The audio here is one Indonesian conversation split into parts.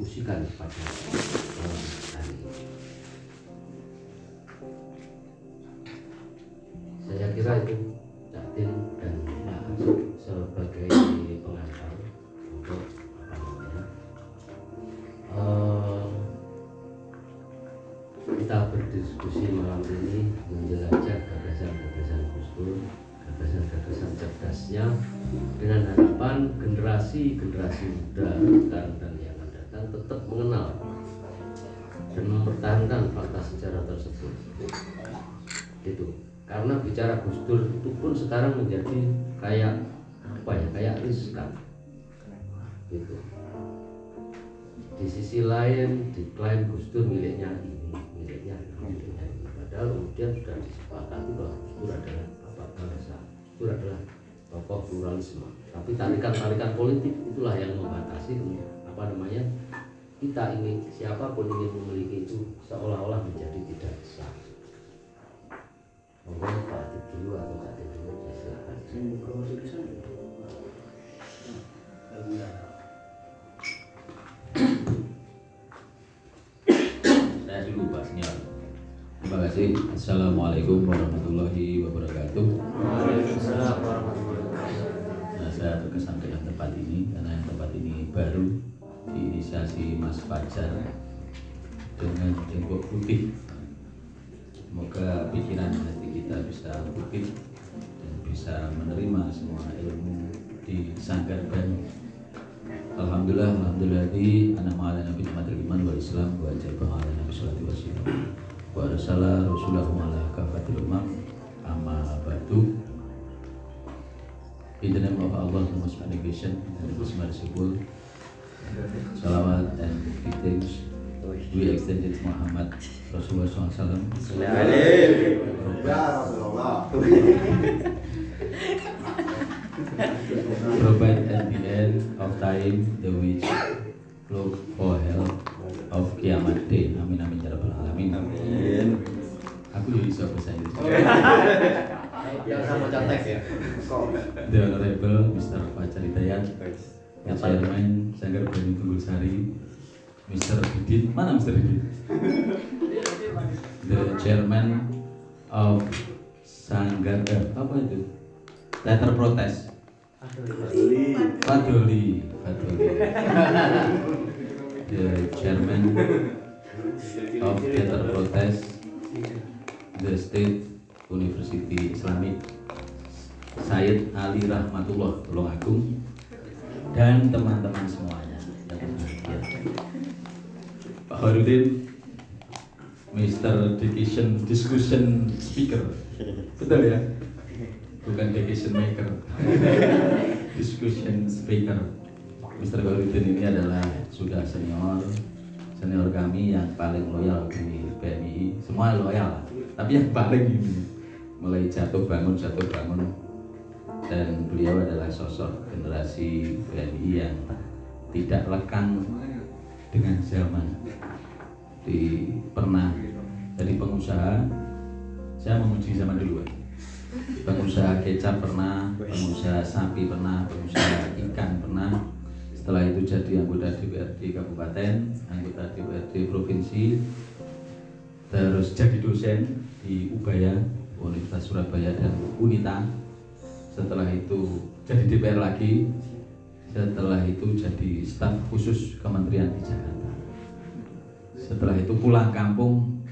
diskusikan pada hari ini. Tersebut. Itu karena bicara Gus Dur itu pun sekarang menjadi kayak apa ya kayak riskan gitu. Di sisi lain diklaim Gus Dur miliknya ini miliknya ini miliknya ini. Padahal kemudian sudah disepakati bahwa Gus Dur adalah bapak bangsa Gus Dur adalah tokoh pluralisme. Tapi tarikan-tarikan politik itulah yang membatasi apa namanya kita ingin siapa pun ingin memiliki itu seolah-olah menjadi tidak sah Pak Atik dulu atau Pak Atik dulu ya, silakan Saya dulu Pak Senior. Terima kasih. Assalamualaikum warahmatullahi wabarakatuh. Nah, saya terkesan dengan tempat ini karena yang tempat ini baru diinisiasi Mas Fajar dengan tembok putih. Semoga pikiran hati kita bisa putih dan bisa menerima semua ilmu di Sanggar Banyu. Alhamdulillah, alhamdulillah di anak ma'ala nabi Muhammad iman wa islam wa jabah ala nabi sallallahu alaihi wasallam wa arsala rasulahu ala kafatil umam amma ba'du In the name of Allah, the most magnificent and the most merciful Salawat and greetings We extend it to Muhammad Rasulullah SAW Provide at the end of time the which look for help of kiamat day. Amin amin ya rabbal alamin. Aku juga bisa bahasa Inggris yang sama catek ya. The Honorable Mr. Fajar Hidayat The Chairman Sanggar Bani Tunggul Sari Mr. Didit Mana Mr. Didit? The Chairman of Sanggar eh, Apa itu? Letter Protest Fadoli Fadoli The Chairman of Letter Protest The State University Islamic Said Ali Rahmatullah Tulungagung dan teman-teman semuanya. Pak Harudin Mr. Decision Discussion Speaker betul ya bukan decision maker discussion speaker Mr. Harudin ini adalah sudah senior senior kami yang paling loyal di PMI semua loyal tapi yang paling ini mulai jatuh bangun jatuh bangun dan beliau adalah sosok generasi BNI yang tidak lekang dengan zaman. Di pernah jadi pengusaha saya memuji zaman dulu pengusaha kecap pernah pengusaha sapi pernah pengusaha ikan pernah. Setelah itu jadi anggota DPRD kabupaten anggota DPRD provinsi. Terus jadi dosen di Ubaya Universitas Surabaya dan Unita setelah itu jadi DPR lagi. Setelah itu jadi staf khusus Kementerian di Jakarta setelah itu pulang kampung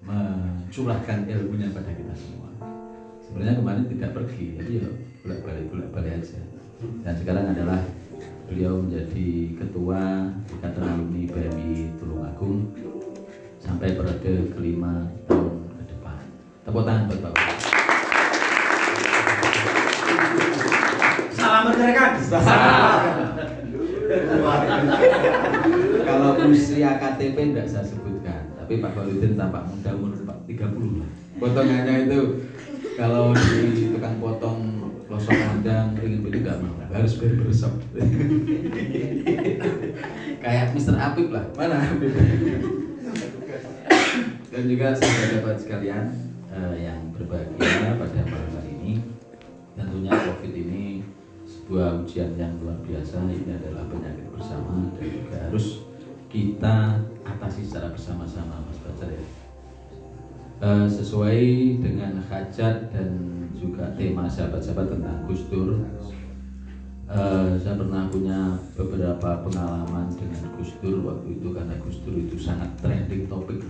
mencurahkan ilmunya pada kita semua. Sebenarnya kemarin tidak pergi jadi ya bolak balik bolak balik aja. Dan sekarang adalah beliau menjadi ketua ikatan alumni BMI Tulungagung sampai periode kelima tahun ke depan. Tepuk tangan buat bapak salam bergerak Kalau usia KTP tidak saya sebutkan, tapi Pak Baludin tampak muda umur 30 lah. Potongannya itu kalau di tukang potong losok kandang ringin itu nggak mau, harus berbersop. Kayak Mr. Apip lah, mana Apip? Dan juga sahabat sekalian eh, yang berbahagia pada malam hari ini, tentunya COVID ini sebuah ujian yang luar biasa. Ini adalah penyakit bersama dan juga harus kita atasi secara bersama-sama Mas Bacar ya. Eh, sesuai dengan hajat dan juga tema sahabat-sahabat tentang Gus Dur Eh, saya pernah punya beberapa pengalaman dengan Gus Dur waktu itu karena Gus Dur itu sangat trending topik.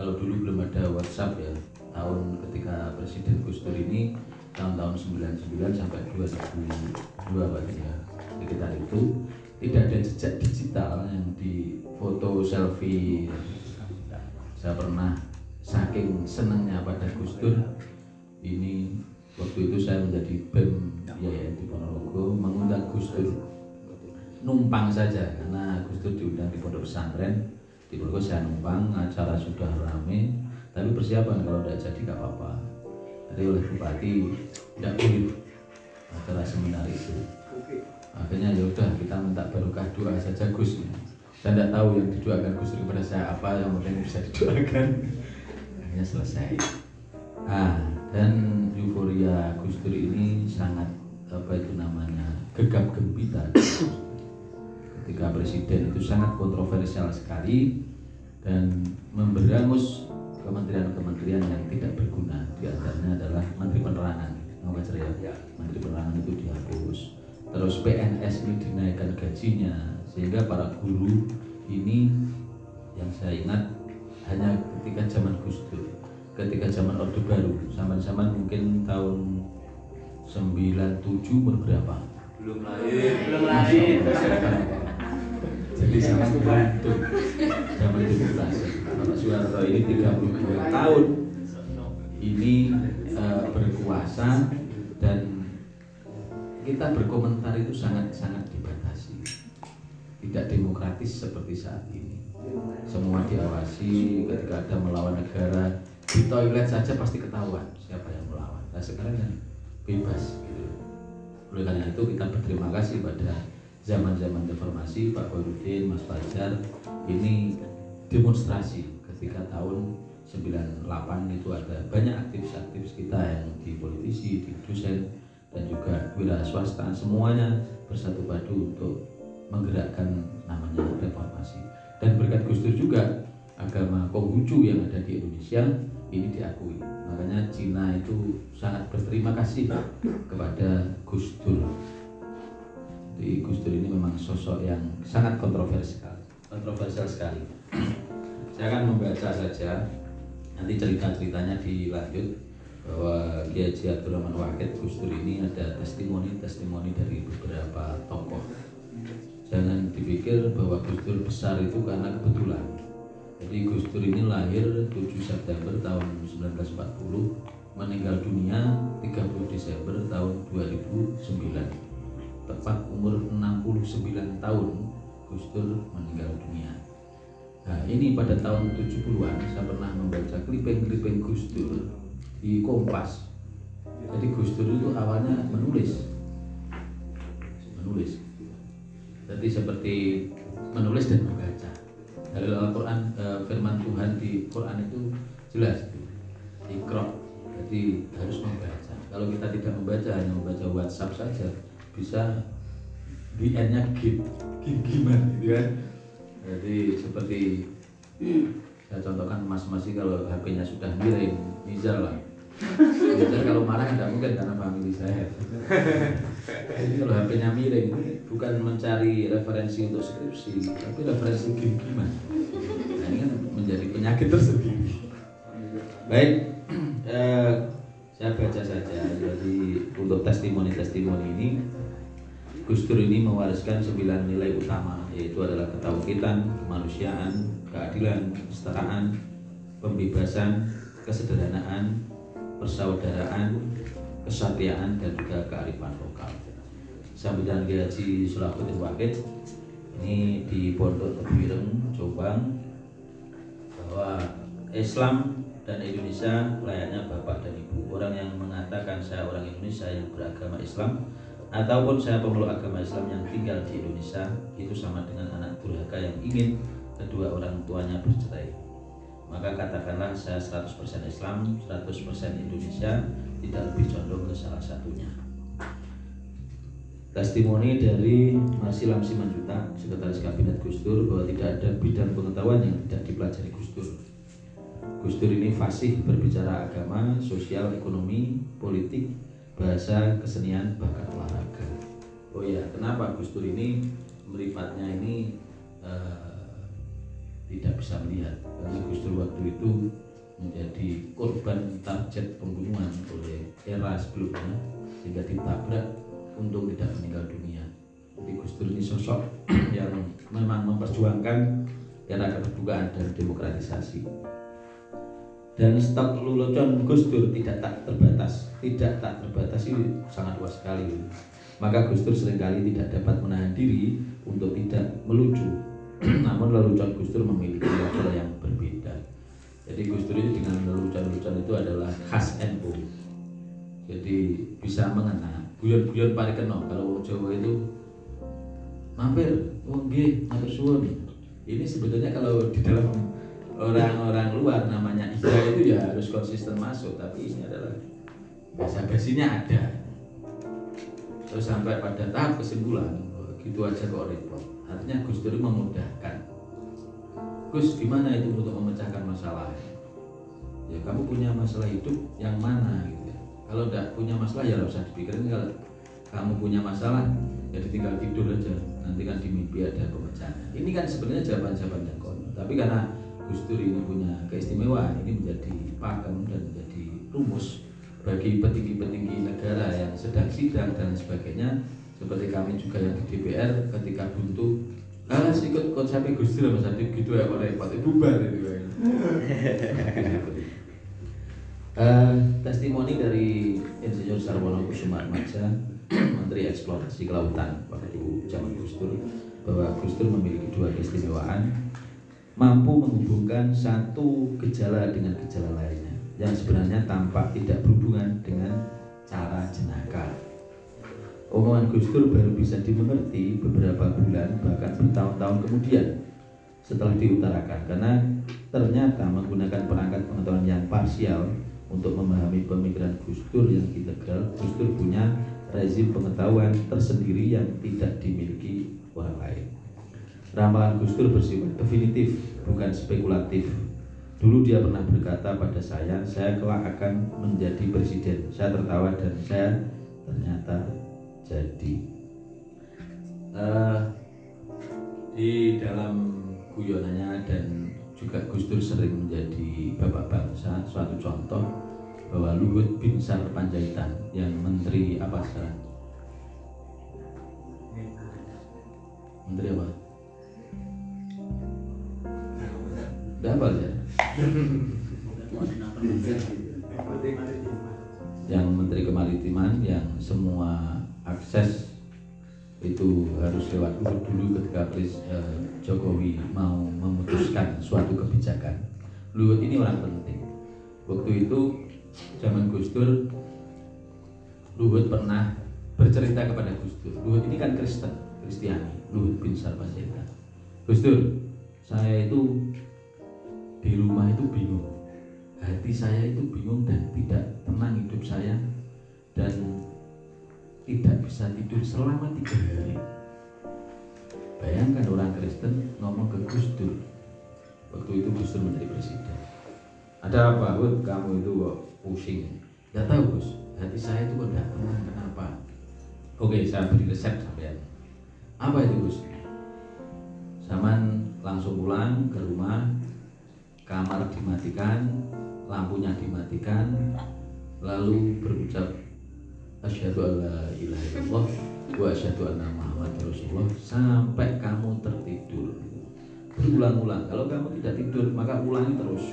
Kalau dulu belum ada WhatsApp ya, tahun ketika Presiden Gus Dur ini tahun-tahun 99 sampai 2002 berarti ya. Sekitar itu. Tidak ada jejak digital yang di foto selfie. Saya pernah saking senangnya pada Gus Dur. Ini waktu itu saya menjadi BEM YAYN di Ponorogo mengundang Gus Dur. Numpang saja karena Gus Dur diundang di pondok pesantren. Di Ponorogo saya numpang acara sudah rame. Tapi persiapan kalau tidak jadi nggak apa-apa jadi oleh bupati tidak boleh acara seminar itu. Akhirnya ya udah kita minta barokah doa saja Gus. Saya tidak tahu yang didoakan Gus kepada saya apa yang penting bisa didoakan. Akhirnya selesai. Ah dan euforia Gus Dur ini sangat apa itu namanya gegap gempita ketika presiden itu sangat kontroversial sekali dan memberangus kementerian-kementerian yang tidak berguna di antaranya adalah Menteri Penerangan. Nggak baca ya? Menteri Penerangan itu dihapus. Terus PNS ini dinaikkan gajinya sehingga para guru ini yang saya ingat hanya ketika zaman Gus Dur ketika zaman Orde Baru. Zaman-zaman mungkin tahun 97 berberapa Belum lahir. Belum lahir. jadi sangat beruntung zaman demokrasi Bapak Soeharto ini 32 tahun. Ini eh, berkuasa dan kita berkomentar itu sangat-sangat dibatasi. Tidak demokratis seperti saat ini. Semua diawasi ketika ada melawan negara di toilet saja pasti ketahuan siapa yang melawan. Nah sekarang kan bebas gitu. Oleh karena itu kita berterima kasih pada zaman-zaman reformasi Pak Koirudin, Mas Fajar ini demonstrasi ketika tahun 98 itu ada banyak aktivis-aktivis kita yang di politisi, di dosen dan juga wira swasta. Semuanya bersatu padu untuk menggerakkan namanya reformasi. Dan berkat Gus Dur juga agama Konghucu yang ada di Indonesia ini diakui. Makanya Cina itu sangat berterima kasih kepada Gus Dur. Jadi Gus Dur ini memang sosok yang sangat kontroversial. Kontroversial sekali saya akan membaca saja nanti cerita-ceritanya dilanjut bahwa Kiai Haji Abdul Rahman Wahid Gus Dur ini ada testimoni-testimoni dari beberapa tokoh. Jangan dipikir bahwa Gus Dur besar itu karena kebetulan. Jadi Gus Dur ini lahir 7 September tahun 1940 meninggal dunia 30 Desember tahun 2009 tepat umur 69 tahun Gus Dur meninggal dunia Nah ini pada tahun 70-an saya pernah membaca kliping-kliping Gus Dur di Kompas. Jadi Gus Dur itu awalnya menulis, menulis. Jadi seperti menulis dan membaca. Dari Al-Quran eh, firman Tuhan di Quran itu jelas ikro. Jadi harus membaca. Kalau kita tidak membaca hanya membaca WhatsApp saja bisa di nya gim, gim gitu kan. Jadi seperti saya contohkan mas-mas sih kalau HP-nya sudah miring, Nizar lah. Nizar kalau marah tidak mungkin karena family saya. Jadi kalau HP-nya miring bukan mencari referensi untuk skripsi, tapi referensi game-gamean. Nah, ini kan menjadi penyakit tersendiri. Baik, eh, saya baca saja. Jadi untuk testimoni-testimoni ini Gus Dur ini mewariskan sembilan nilai utama yaitu adalah ketauhidan, kemanusiaan, keadilan, kesetaraan, pembebasan, kesederhanaan, persaudaraan, kesatiaan dan juga kearifan lokal. Sambilan Kiai Haji Sulahuddin Wahid ini di Pondok Tebireng, Jombang bahwa Islam dan Indonesia layaknya bapak dan ibu. Orang yang mengatakan saya orang Indonesia yang beragama Islam ataupun saya pemeluk agama Islam yang tinggal di Indonesia itu sama dengan anak durhaka yang ingin kedua orang tuanya bercerai maka katakanlah saya 100% Islam 100% Indonesia tidak lebih condong ke salah satunya testimoni dari Marsilam Simanjuta, Sekretaris Kabinet Gus Dur bahwa tidak ada bidang pengetahuan yang tidak dipelajari Gus Dur. Gus Dur ini fasih berbicara agama, sosial, ekonomi, politik, bahasa, kesenian, bahkan olahraga. Oh ya, kenapa Gus Dur ini meripatnya ini eh, tidak bisa melihat? Karena Gus Dur waktu itu menjadi korban target pembunuhan oleh era sebelumnya sehingga ditabrak untuk tidak meninggal dunia. Jadi Gus Dur ini sosok yang memang memperjuangkan era keterbukaan dan demokratisasi. Dan stok lelucon Gus tidak tak terbatas, tidak tak terbatas ini sangat luas sekali. Maka Gus sering kali tidak dapat menahan diri untuk tidak melucu. Namun lelucon Gus Dur memiliki level yang berbeda. Jadi Gus ini dengan lelucon-lelucon itu adalah khas NU. Jadi bisa mengena. Guyon-guyon paling kena kalau wong Jawa itu mampir, oh nggih, matur. Ini sebetulnya kalau di dalam orang-orang luar namanya Ida itu ya harus konsisten masuk, tapi ini adalah bahasa basinya ada. Terus sampai pada tahap kesimpulan, gitu aja kok repot. Artinya Gus Dur memudahkan. Gus, gimana itu untuk memecahkan masalah? Ya kamu punya masalah hidup yang mana gitu ya. Kalau tidak punya masalah ya nggak usah dipikirin kalau kamu punya masalah jadi tinggal tidur aja nanti kan di mimpi ada pemecahan ini kan sebenarnya jawaban-jawaban yang konyol tapi karena Gus Dur ini punya keistimewaan ini menjadi pakem dan menjadi rumus bagi petinggi-petinggi negara yang sedang sidang dan sebagainya seperti kami juga yang di DPR ketika buntu sih ikut konsepnya Gus Dur mas Adi gitu ya kok repot itu bubar itu ya. Eh, testimoni dari Insinyur Sarwono Kusuma Atmaja, Menteri Eksplorasi Kelautan waktu zaman Gus Dur, bahwa Gus Dur memiliki dua keistimewaan, mampu menghubungkan satu gejala dengan gejala lainnya, yang sebenarnya tampak tidak berhubungan dengan cara jenaka. Omongan Gus Dur baru bisa dimengerti beberapa bulan bahkan bertahun-tahun kemudian setelah diutarakan karena ternyata menggunakan perangkat pengetahuan yang parsial untuk memahami pemikiran Gus Dur yang integral, Gus Dur punya rezim pengetahuan tersendiri yang tidak dimiliki orang lain. Ramalan Gus Dur bersifat definitif, bukan spekulatif. Dulu dia pernah berkata pada saya, saya kelak akan menjadi presiden. Saya tertawa dan saya ternyata jadi. Uh, di dalam guyonannya dan juga Gus Dur sering menjadi bapak bangsa suatu contoh bahwa Luhut bin Sar Panjaitan yang menteri apa sekarang? Menteri apa? Ya? yang Menteri Kemaritiman yang semua akses itu harus lewat dulu ketika Pres, eh, Jokowi mau memutuskan suatu kebijakan. Luhut ini orang penting. Waktu itu zaman Gus Dur, Luhut pernah bercerita kepada Gus Dur. Luhut ini kan Kristen, Kristiani, Luhut bin Sarpajaitan. Gus Dur, saya itu di rumah itu bingung. Hati saya itu bingung dan tidak tenang hidup saya dan tidak bisa tidur selama tiga hari. Bayangkan orang Kristen ngomong ke Gus Dur. Waktu itu Gus Dur menjadi presiden. Ada apa, Hud? Kamu itu kok pusing? Gak tahu Gus. Hati saya itu kok tidak tenang. Kenapa? Oke, saya beri resep sampean. Apa itu Gus? Zaman langsung pulang ke rumah, kamar dimatikan, lampunya dimatikan, lalu berucap asyhadu alla ilaha illallah wa asyhadu anna muhammad rasulullah sampai kamu tertidur. Berulang-ulang. Kalau kamu tidak tidur maka ulangi terus.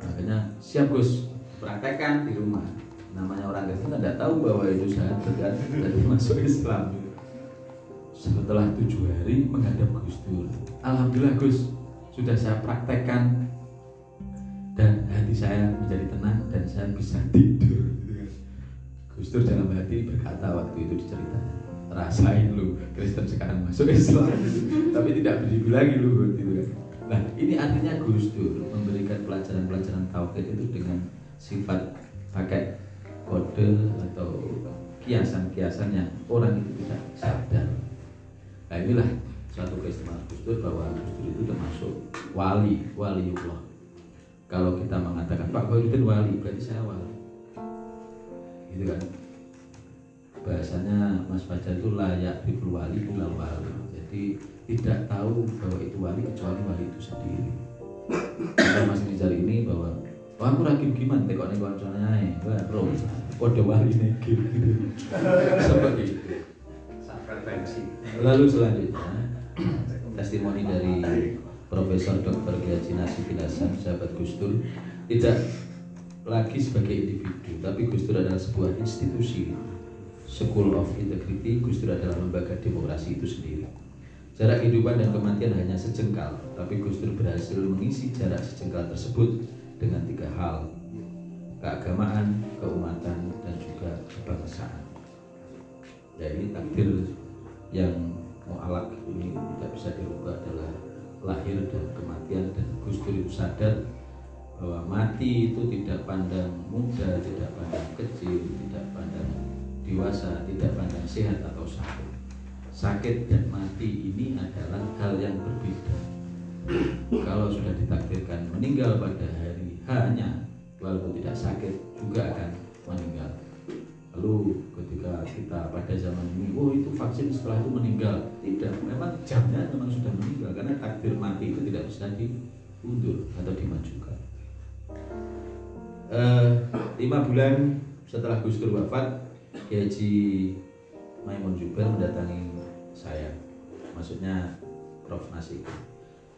Makanya siap Gus? Praktekkan di rumah. Namanya orang Kristen tidak tahu bahwa itu syahadat kan dari masuk Islam. Setelah tujuh hari menghadap Gus Dur. Alhamdulillah Gus sudah saya praktekkan. Dan hati saya menjadi tenang dan saya bisa tidur Gus Dur dalam hati berkata waktu itu diceritakan rasain lu Kristen sekarang masuk Islam. Tapi tidak begitu lagi lu gitu kan. Nah ini artinya Gus Dur memberikan pelajaran-pelajaran tauhid itu dengan sifat pakai kode atau kiasan-kiasan yang orang itu tidak sadar. Nah inilah satu keistimewaan Gus Dur bahwa Gus Dur itu termasuk wali, waliullah. Kalau kita mengatakan Pak Khairuddin wali, berarti saya wali. Gitu kan? Bahasanya Mas Fajar itu layak ribul wali bukan wali. Jadi tidak tahu bahwa itu wali kecuali wali itu sendiri. Kita masih bicara ini bahwa Wah, aku lagi gimana? Tekok nih konconnya aja. Wah, bro, kode wali nih gitu. Seperti itu. Frekuensi. Lalu selanjutnya testimoni dari Profesor Dr. Kiai Nasi Hasan sahabat Gus Dur tidak lagi sebagai individu, tapi Gus Dur adalah sebuah institusi. School of Integrity, Gus Dur adalah lembaga demokrasi itu sendiri. Jarak kehidupan dan kematian hanya sejengkal, tapi Gus Dur berhasil mengisi jarak sejengkal tersebut dengan tiga hal, keagamaan, keumatan, dan juga kebangsaan. Jadi takdir yang mu'alak ini tidak bisa dirubah adalah lahir dan kematian dan Gus Dur sadar bahwa mati itu tidak pandang muda, tidak pandang kecil, tidak pandang dewasa, tidak pandang sehat atau sakit. Sakit dan mati ini adalah hal yang berbeda. Kalau sudah ditakdirkan meninggal pada hari hanya walaupun tidak sakit juga akan meninggal. Lalu ketika kita pada zaman ini, oh itu vaksin setelah itu meninggal. Tidak, memang jamnya memang sudah meninggal karena takdir mati itu tidak bisa diundur atau dimajukan. Eh, lima bulan setelah Gus Dur wafat, Kiai Haji Maimun mendatangi saya, maksudnya Prof Nasik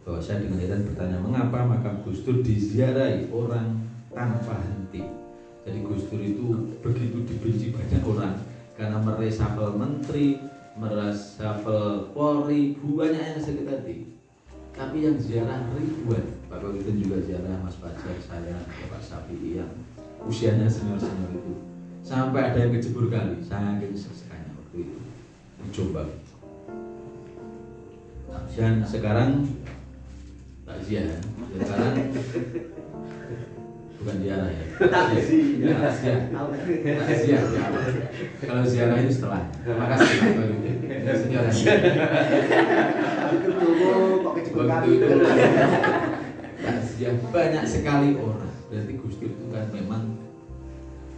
bahwa saya dengan bertanya mengapa makam Gus Dur diziarahi orang tanpa henti. Jadi Gus Dur itu begitu dibenci banyak orang karena meresapel menteri, meresapel Polri, banyak yang sakit hati. Tapi yang ziarah ribuan. Pak Khairuddin juga ziarah Mas Fajar, saya, Pak Sapi yang usianya senior-senior itu. Sampai ada yang kecebur kali, saya yakin sekanya waktu itu. Dicoba. Dan sekarang takziah. Sekarang bukan ziarah ya. Takziah. Takziah. Takziah. Kalau ziarah itu setelah. Makasih Pak itu takziah banyak sekali orang. Berarti Gus Dur itu kan memang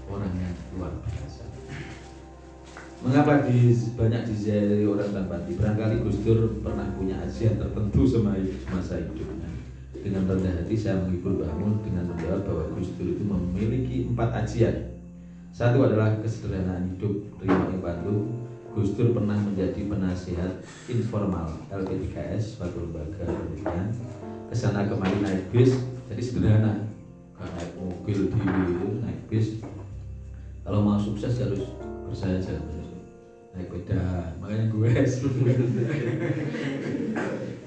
orang yang luar biasa. Mengapa di, banyak diziarahi orang tanpa hati? Barangkali Gus Dur pernah punya ajian tertentu sama masa hidupnya. Dengan rendah hati saya menghibur Mbah Mun dengan menjawab bahwa Gus Dur itu memiliki empat ajian. Satu adalah kesederhanaan hidup, terima bantu. Gus Dur pernah menjadi penasihat informal LP3S suatu lembaga pendidikan. Ke sana kemari naik bis, jadi sederhana. Naik mobil di naik bis. Kalau mau sukses harus bersahaja naik beda makanya gue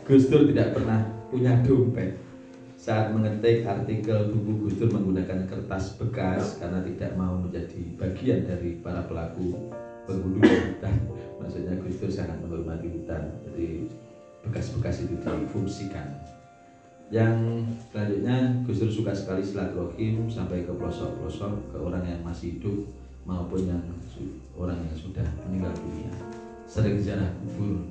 Gus Dur tidak pernah punya dompet saat mengetik artikel buku Gus Dur menggunakan kertas bekas karena tidak mau menjadi bagian dari para pelaku penghulu hutan maksudnya Gus Dur sangat menghormati hutan. Jadi bekas-bekas itu difungsikan. Yang selanjutnya Gus Dur suka sekali silaturahim sampai ke pelosok-pelosok ke orang yang masih hidup maupun yang orang yang sudah meninggal dunia. Sering ziarah kubur.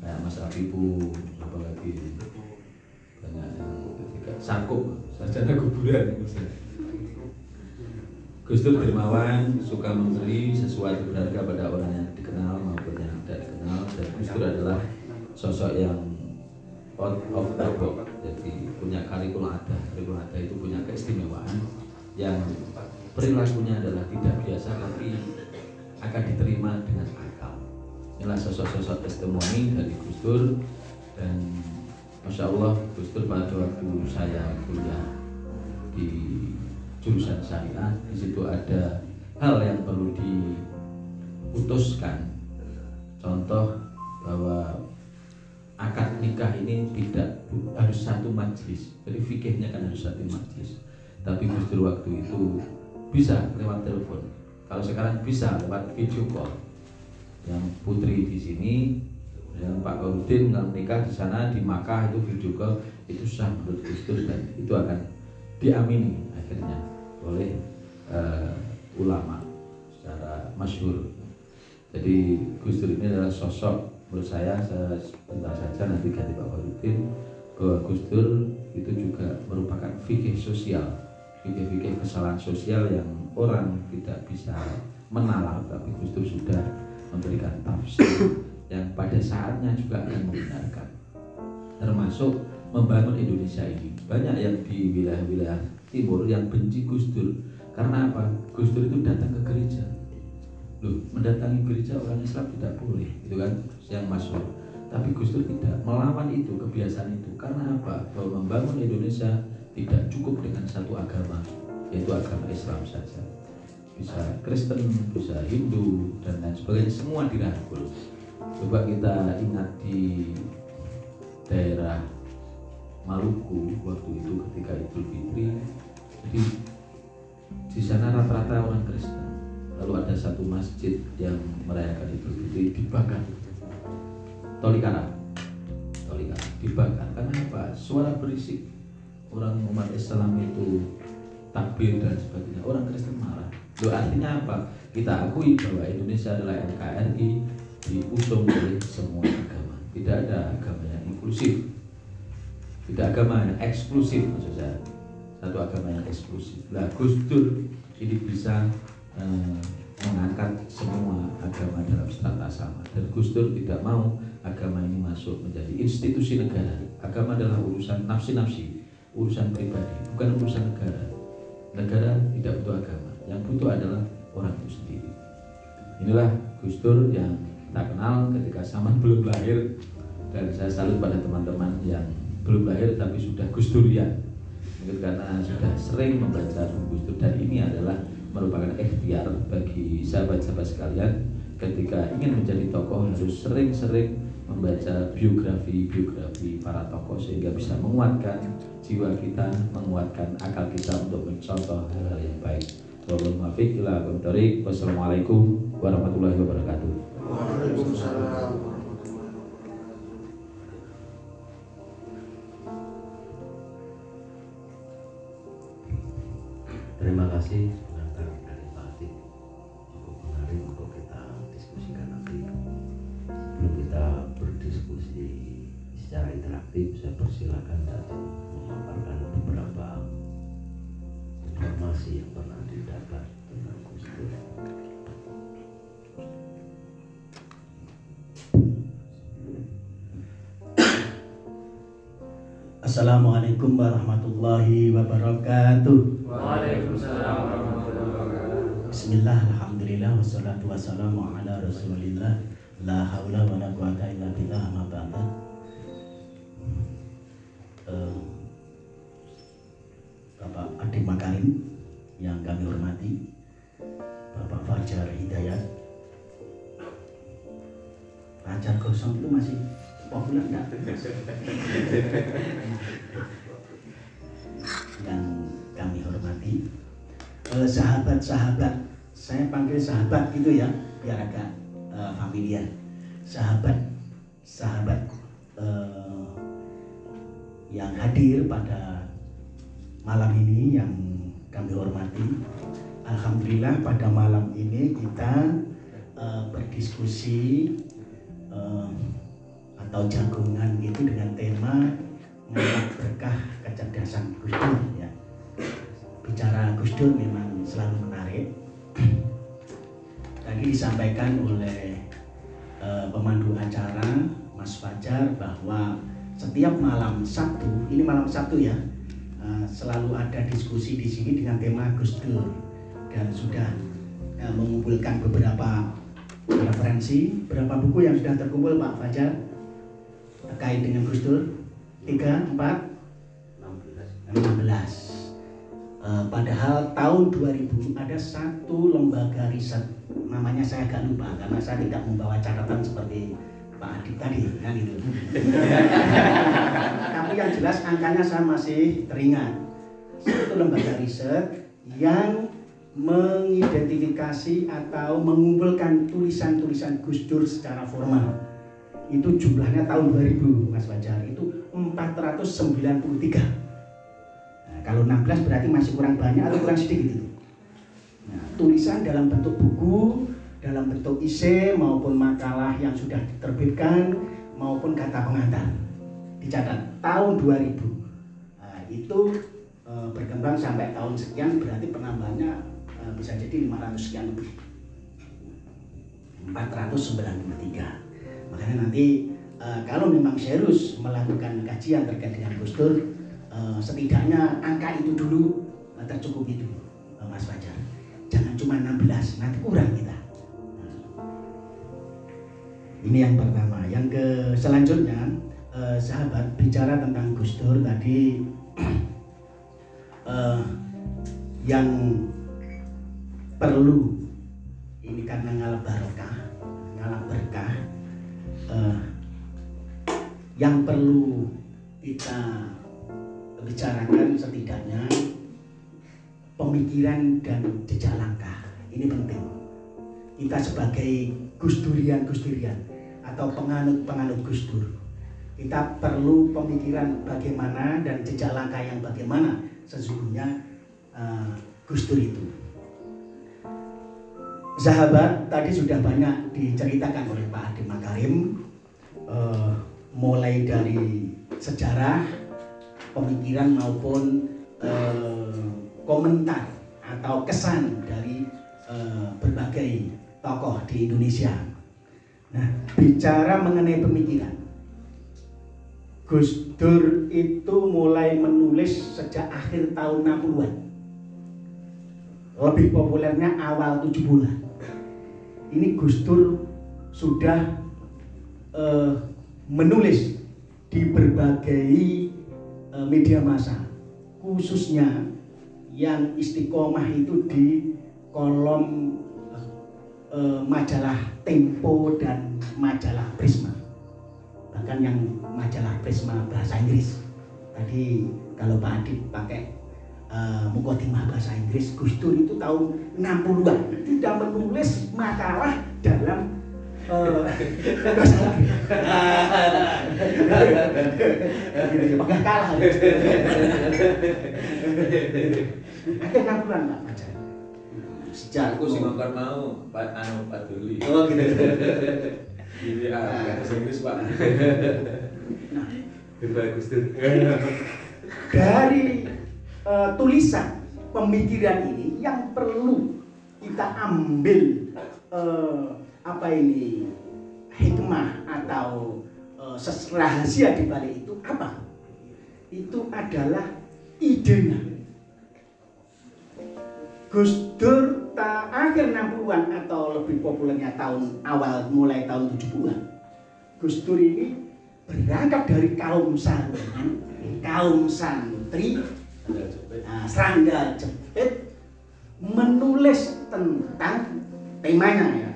Kayak Mas Afibu apalagi banyak yang sakup sarjana kuburan Gus Dur dermawan suka memberi sesuatu berharga pada orang yang dikenal maupun yang tidak dikenal. Dan Gus Dur adalah sosok yang out of the box. Jadi punya kurikulum ada kurikulum ada itu punya keistimewaan yang perilakunya adalah tidak biasa tapi akan diterima dengan akal. Inilah sosok-sosok testimoni dari Gus Dur dan Masya Allah Gus Dur pada waktu saya kuliah di jurusan syariah di situ ada hal yang perlu diputuskan. Contoh bahwa akad nikah ini tidak harus satu majlis. Jadi fikihnya kan harus satu majlis. Tapi Gus Dur waktu itu bisa lewat telepon. Kalau sekarang bisa lewat video call. Yang putri di sini yang Pak Khairuddin nggak menikah di sana di Makkah itu video call itu sah menurut Dur dan itu akan diamini akhirnya oleh eh, ulama secara masyhur. Jadi Gus Dur ini adalah sosok menurut saya sebentar saja nanti ganti Pak Farudin bahwa Gus Dur itu juga merupakan fikih sosial fikih-fikih kesalahan sosial yang orang tidak bisa menalar tapi Gus Dur sudah memberikan tafsir yang pada saatnya juga akan membenarkan termasuk membangun Indonesia ini. Banyak yang di wilayah-wilayah timur yang benci Gus Dur. Karena apa? Gus Dur itu datang ke gereja. Loh, mendatangi gereja orang Islam tidak boleh itu kan? Yang masuk. Tapi Gus Dur tidak melawan itu kebiasaan itu. Karena apa? Bahwa membangun Indonesia tidak cukup dengan satu agama yaitu agama Islam saja. Bisa Kristen bisa Hindu dan lain sebagainya. Semua dirangkul coba kita ingat di daerah Maluku waktu itu ketika Idul Fitri jadi di sana rata-rata orang Kristen. Lalu ada satu masjid yang merayakan Idul Fitri dibakar. Tolikara Tolikara dibakar. Karena apa? Suara berisik. Orang umat Islam itu takbir dan sebagainya. Orang Kristen marah. Loh, artinya apa? Kita akui bahwa Indonesia adalah NKRI diusung oleh semua agama. Tidak ada agama yang inklusif. Tidak agama yang eksklusif maksud saya. Satu agama yang eksklusif. Lah Gus Dur ini bisa eh, mengangkat semua agama dalam strata sama. Dan Gus Dur tidak mau agama ini masuk menjadi institusi negara. Agama adalah urusan nafsi-nafsi urusan pribadi bukan urusan negara. Negara tidak butuh agama. Yang butuh adalah orang itu sendiri. Inilah Gus Dur yang tak kenal ketika zaman belum lahir dan saya salut pada teman-teman yang belum lahir tapi sudah Gus Durian mungkin karena sudah sering membaca Gus Dur dan ini adalah merupakan ikhtiar bagi sahabat-sahabat sekalian ketika ingin menjadi tokoh harus sering-sering membaca biografi-biografi para tokoh sehingga bisa menguatkan jiwa kita, menguatkan akal kita untuk mencontoh hal-hal yang baik. Wassalamualaikum warahmatullahi wabarakatuh. Waalaikumsalam. Terima kasih pengantar dari Pak cukup menarik untuk kita diskusikan nanti. Sebelum kita berdiskusi secara interaktif, saya persilakan tadi memaparkan beberapa informasi yang pernah didapat Assalamualaikum warahmatullahi wabarakatuh. Waalaikumsalam warahmatullahi wabarakatuh. Bismillah, alhamdulillah, wassalatu wassalamu ala rasulillah La hawla wa la quwata illa billah amma ba'da Eh, Bapak Adi Makarim yang kami hormati Bapak Fajar Hidayat Fajar Gosong itu masih enggak? yang kami hormati Eh, sahabat-sahabat saya panggil sahabat gitu ya biar agak eh, familiar sahabat sahabat eh, yang hadir pada malam ini yang kami hormati Alhamdulillah pada malam ini kita eh, berdiskusi eh, atau jagungan itu dengan tema menolak berkah kecerdasan Gus Dur ya. Bicara Gus Dur memang selalu menarik. Tadi disampaikan oleh eh, pemandu acara Mas Fajar bahwa setiap malam Sabtu, ini malam Sabtu ya, eh, selalu ada diskusi di sini dengan tema Gus Dur dan sudah eh, mengumpulkan beberapa referensi, berapa buku yang sudah terkumpul Pak Fajar terkait dengan Gus Dur? Tiga, empat, 16. Eh, padahal tahun 2000 ada satu lembaga riset namanya saya agak lupa karena saya tidak membawa catatan seperti Pak Adit tadi kan itu. Tapi yang jelas angkanya saya masih teringat. Satu lembaga riset yang mengidentifikasi atau mengumpulkan tulisan-tulisan Gus Dur secara formal itu jumlahnya tahun 2000 Mas Fajar itu 493 Nah, kalau 16 berarti masih kurang banyak atau kurang sedikit itu. Nah, tulisan dalam bentuk buku dalam bentuk isi maupun makalah yang sudah diterbitkan maupun kata pengantar. Dicatat tahun 2000. Nah, itu eh, berkembang sampai tahun sekian berarti penambahannya eh, bisa jadi 500 sekian lebih. 493. Makanya nanti eh, kalau memang serius melakukan kajian terkait dengan Gus Dur, eh, setidaknya angka itu dulu eh, tercukupi dulu, eh, Mas Fajar. Jangan cuma 16, nanti kurang kita. Ini yang pertama. Yang ke selanjutnya, eh, sahabat bicara tentang Gus Dur tadi eh, yang perlu ini karena ngalah barokah, ngalah berkah. Eh, yang perlu kita bicarakan setidaknya pemikiran dan jejak langkah. Ini penting. Kita sebagai Gus Durian atau penganut-penganut Gus Dur. Kita perlu pemikiran bagaimana dan jejak langkah yang bagaimana sesungguhnya eh, Gus itu. Sahabat, tadi sudah banyak diceritakan oleh Pak Adi Makarim eh, mulai dari sejarah, pemikiran maupun eh, komentar atau kesan dari eh, berbagai tokoh di Indonesia. Nah, bicara mengenai pemikiran, Gus Dur itu mulai menulis sejak akhir tahun 60-an. Lebih populernya awal 70-an. Ini Gus Dur sudah eh, menulis di berbagai eh, media massa, khususnya yang istiqomah itu di kolom eh, majalah Tempo dan majalah Prisma. Bahkan yang majalah Prisma bahasa Inggris. Tadi kalau Pak Adit pakai uh, mukotimah bahasa Inggris Gus Dur itu tahun 60-an tidak menulis makalah dalam eh, Pakai kalah ada 60-an Pak sejak Aku sih ngomong mau, Pak Anu Pak Duli. oh gitu Jadi ah, bahasa Inggris Pak. Bagus tuh. dari eh, tulisan pemikiran ini yang perlu kita ambil eh, apa ini hikmah atau ses- rahasia di balik itu apa? Itu adalah idenya. Gus Dur akhir 60-an atau lebih populernya tahun awal mulai tahun 70-an. Gus Dur ini berangkat dari kaum sarungan, kaum santri, nah, serangga jepit, menulis tentang temanya ya,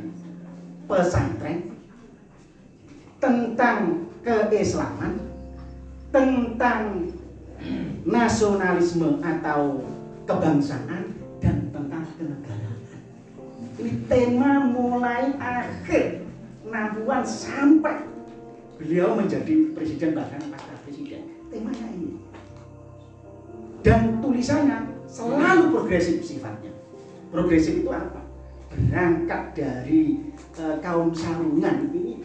pesantren, tentang keislaman, tentang nasionalisme atau kebangsaan dan tentang kenegaraan. Ini tema mulai akhir 60-an sampai beliau menjadi presiden bahkan pasca presiden. Temanya ini. Dan tulisannya selalu progresif sifatnya. Progresif itu apa? Berangkat dari eh, kaum sarungan ini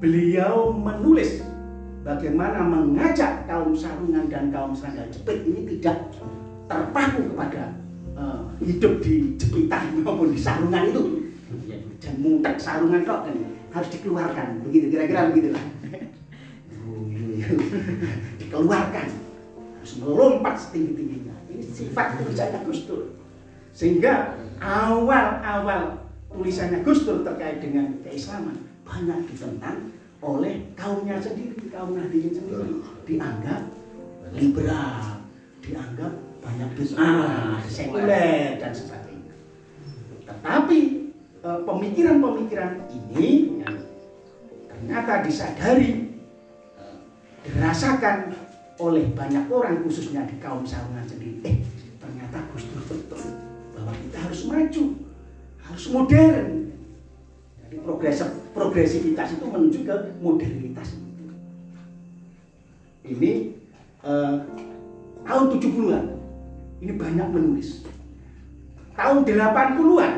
beliau menulis bagaimana mengajak kaum sarungan dan kaum serangga jepit ini tidak terpaku kepada eh, hidup di jepitan maupun di sarungan itu Ya, dan mutek sarungan kok kan harus dikeluarkan begitu kira-kira begitu lah dikeluarkan melompat setinggi tingginya ini sifat tulisannya Gus Dur. Sehingga awal-awal tulisannya Gus Dur terkait dengan keislaman banyak ditentang oleh kaumnya sendiri kaum Nahdliyin sendiri. Dianggap liberal dianggap banyak bid'ah sekuler dan sebagainya. Tetapi eh, pemikiran-pemikiran ini yang ternyata disadari eh, dirasakan oleh banyak orang khususnya di kaum sarungan sendiri. Eh ternyata Gus Dur betul bahwa kita harus maju harus modern. Jadi progresif progresivitas itu menuju ke modernitas. Ini eh, tahun 70-an ini banyak menulis. Tahun 80-an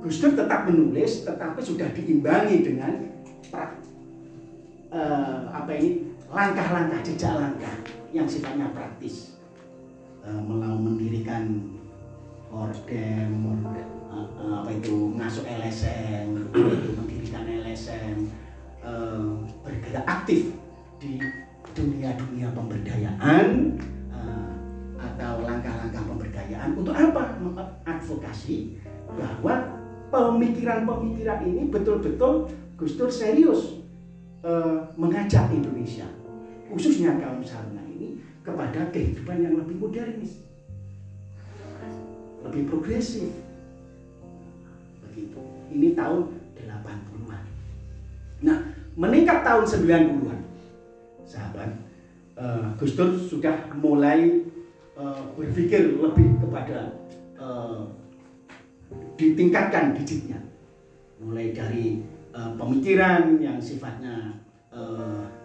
Gus Dur tetap menulis, tetapi sudah diimbangi dengan pra- eh, apa ini langkah-langkah jejak langkah yang sifatnya praktis, Eh, melau mendirikan Ordem, eh, eh, apa itu ngasuh LSM, mendirikan LSM, bergerak aktif di dunia-dunia pemberdayaan atau langkah-langkah pemberdayaan untuk apa? Advokasi bahwa pemikiran-pemikiran ini betul-betul Gus Dur serius mengajak Indonesia, khususnya kaum saruna ini kepada kehidupan yang lebih modernis, lebih progresif. Begitu. Ini tahun 80-an. Nah, meningkat tahun 90-an. Sahabat, eh, Gus Dur sudah mulai eh, berpikir lebih kepada eh, ditingkatkan digitnya. Mulai dari eh, pemikiran yang sifatnya eh,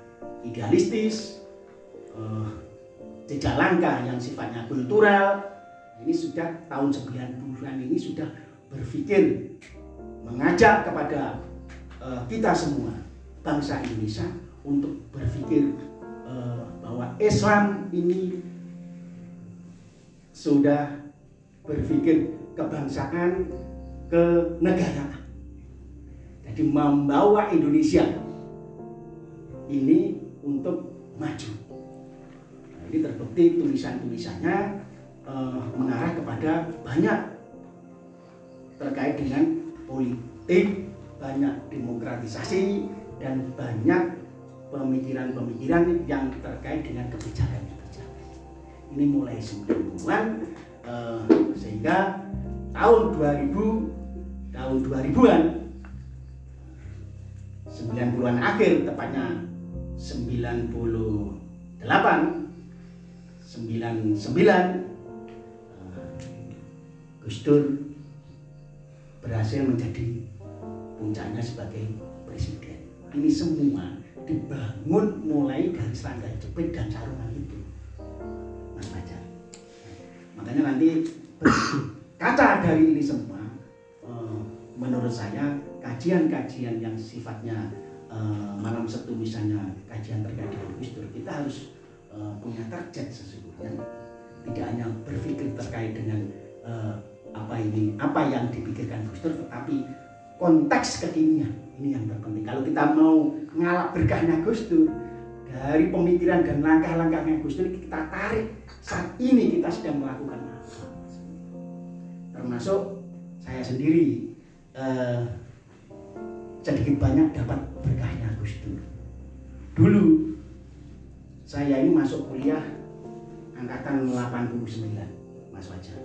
idealistis, eh, jejak langkah yang sifatnya kultural. Ini sudah tahun 90-an ini sudah berpikir mengajak kepada eh, kita semua bangsa Indonesia untuk berpikir eh, bahwa Islam ini sudah berpikir kebangsaan ke negara. Jadi membawa Indonesia ini untuk maju. Nah, ini terbukti tulisan-tulisannya eh, mengarah kepada banyak terkait dengan politik, banyak demokratisasi dan banyak pemikiran-pemikiran yang terkait dengan kebijakan-kebijakan. Ini mulai 90-an eh, sehingga tahun 2000 tahun 2000-an 90-an akhir tepatnya 98 99 eh, Gus Dur berhasil menjadi puncaknya sebagai presiden. Ini semua dibangun mulai dari serangga jepit dan sarungan itu. Mas Fajar. Makanya nanti kaca dari ini semua eh, menurut saya kajian-kajian yang sifatnya eh, malam satu misalnya kajian terkait dengan Gus Dur kita harus eh, punya target sesungguhnya. Tidak hanya berpikir terkait dengan eh, apa ini apa yang dipikirkan Gus Dur tetapi konteks kekinian. Ini yang terpenting. Kalau kita mau ngalap berkahnya Gus Dur dari pemikiran dan langkah-langkahnya Gus kita tarik. Saat ini kita sedang melakukan apa termasuk saya sendiri eh, sedikit banyak dapat berkahnya Gus Dur dulu saya ini masuk kuliah angkatan 89 Mas Wajar.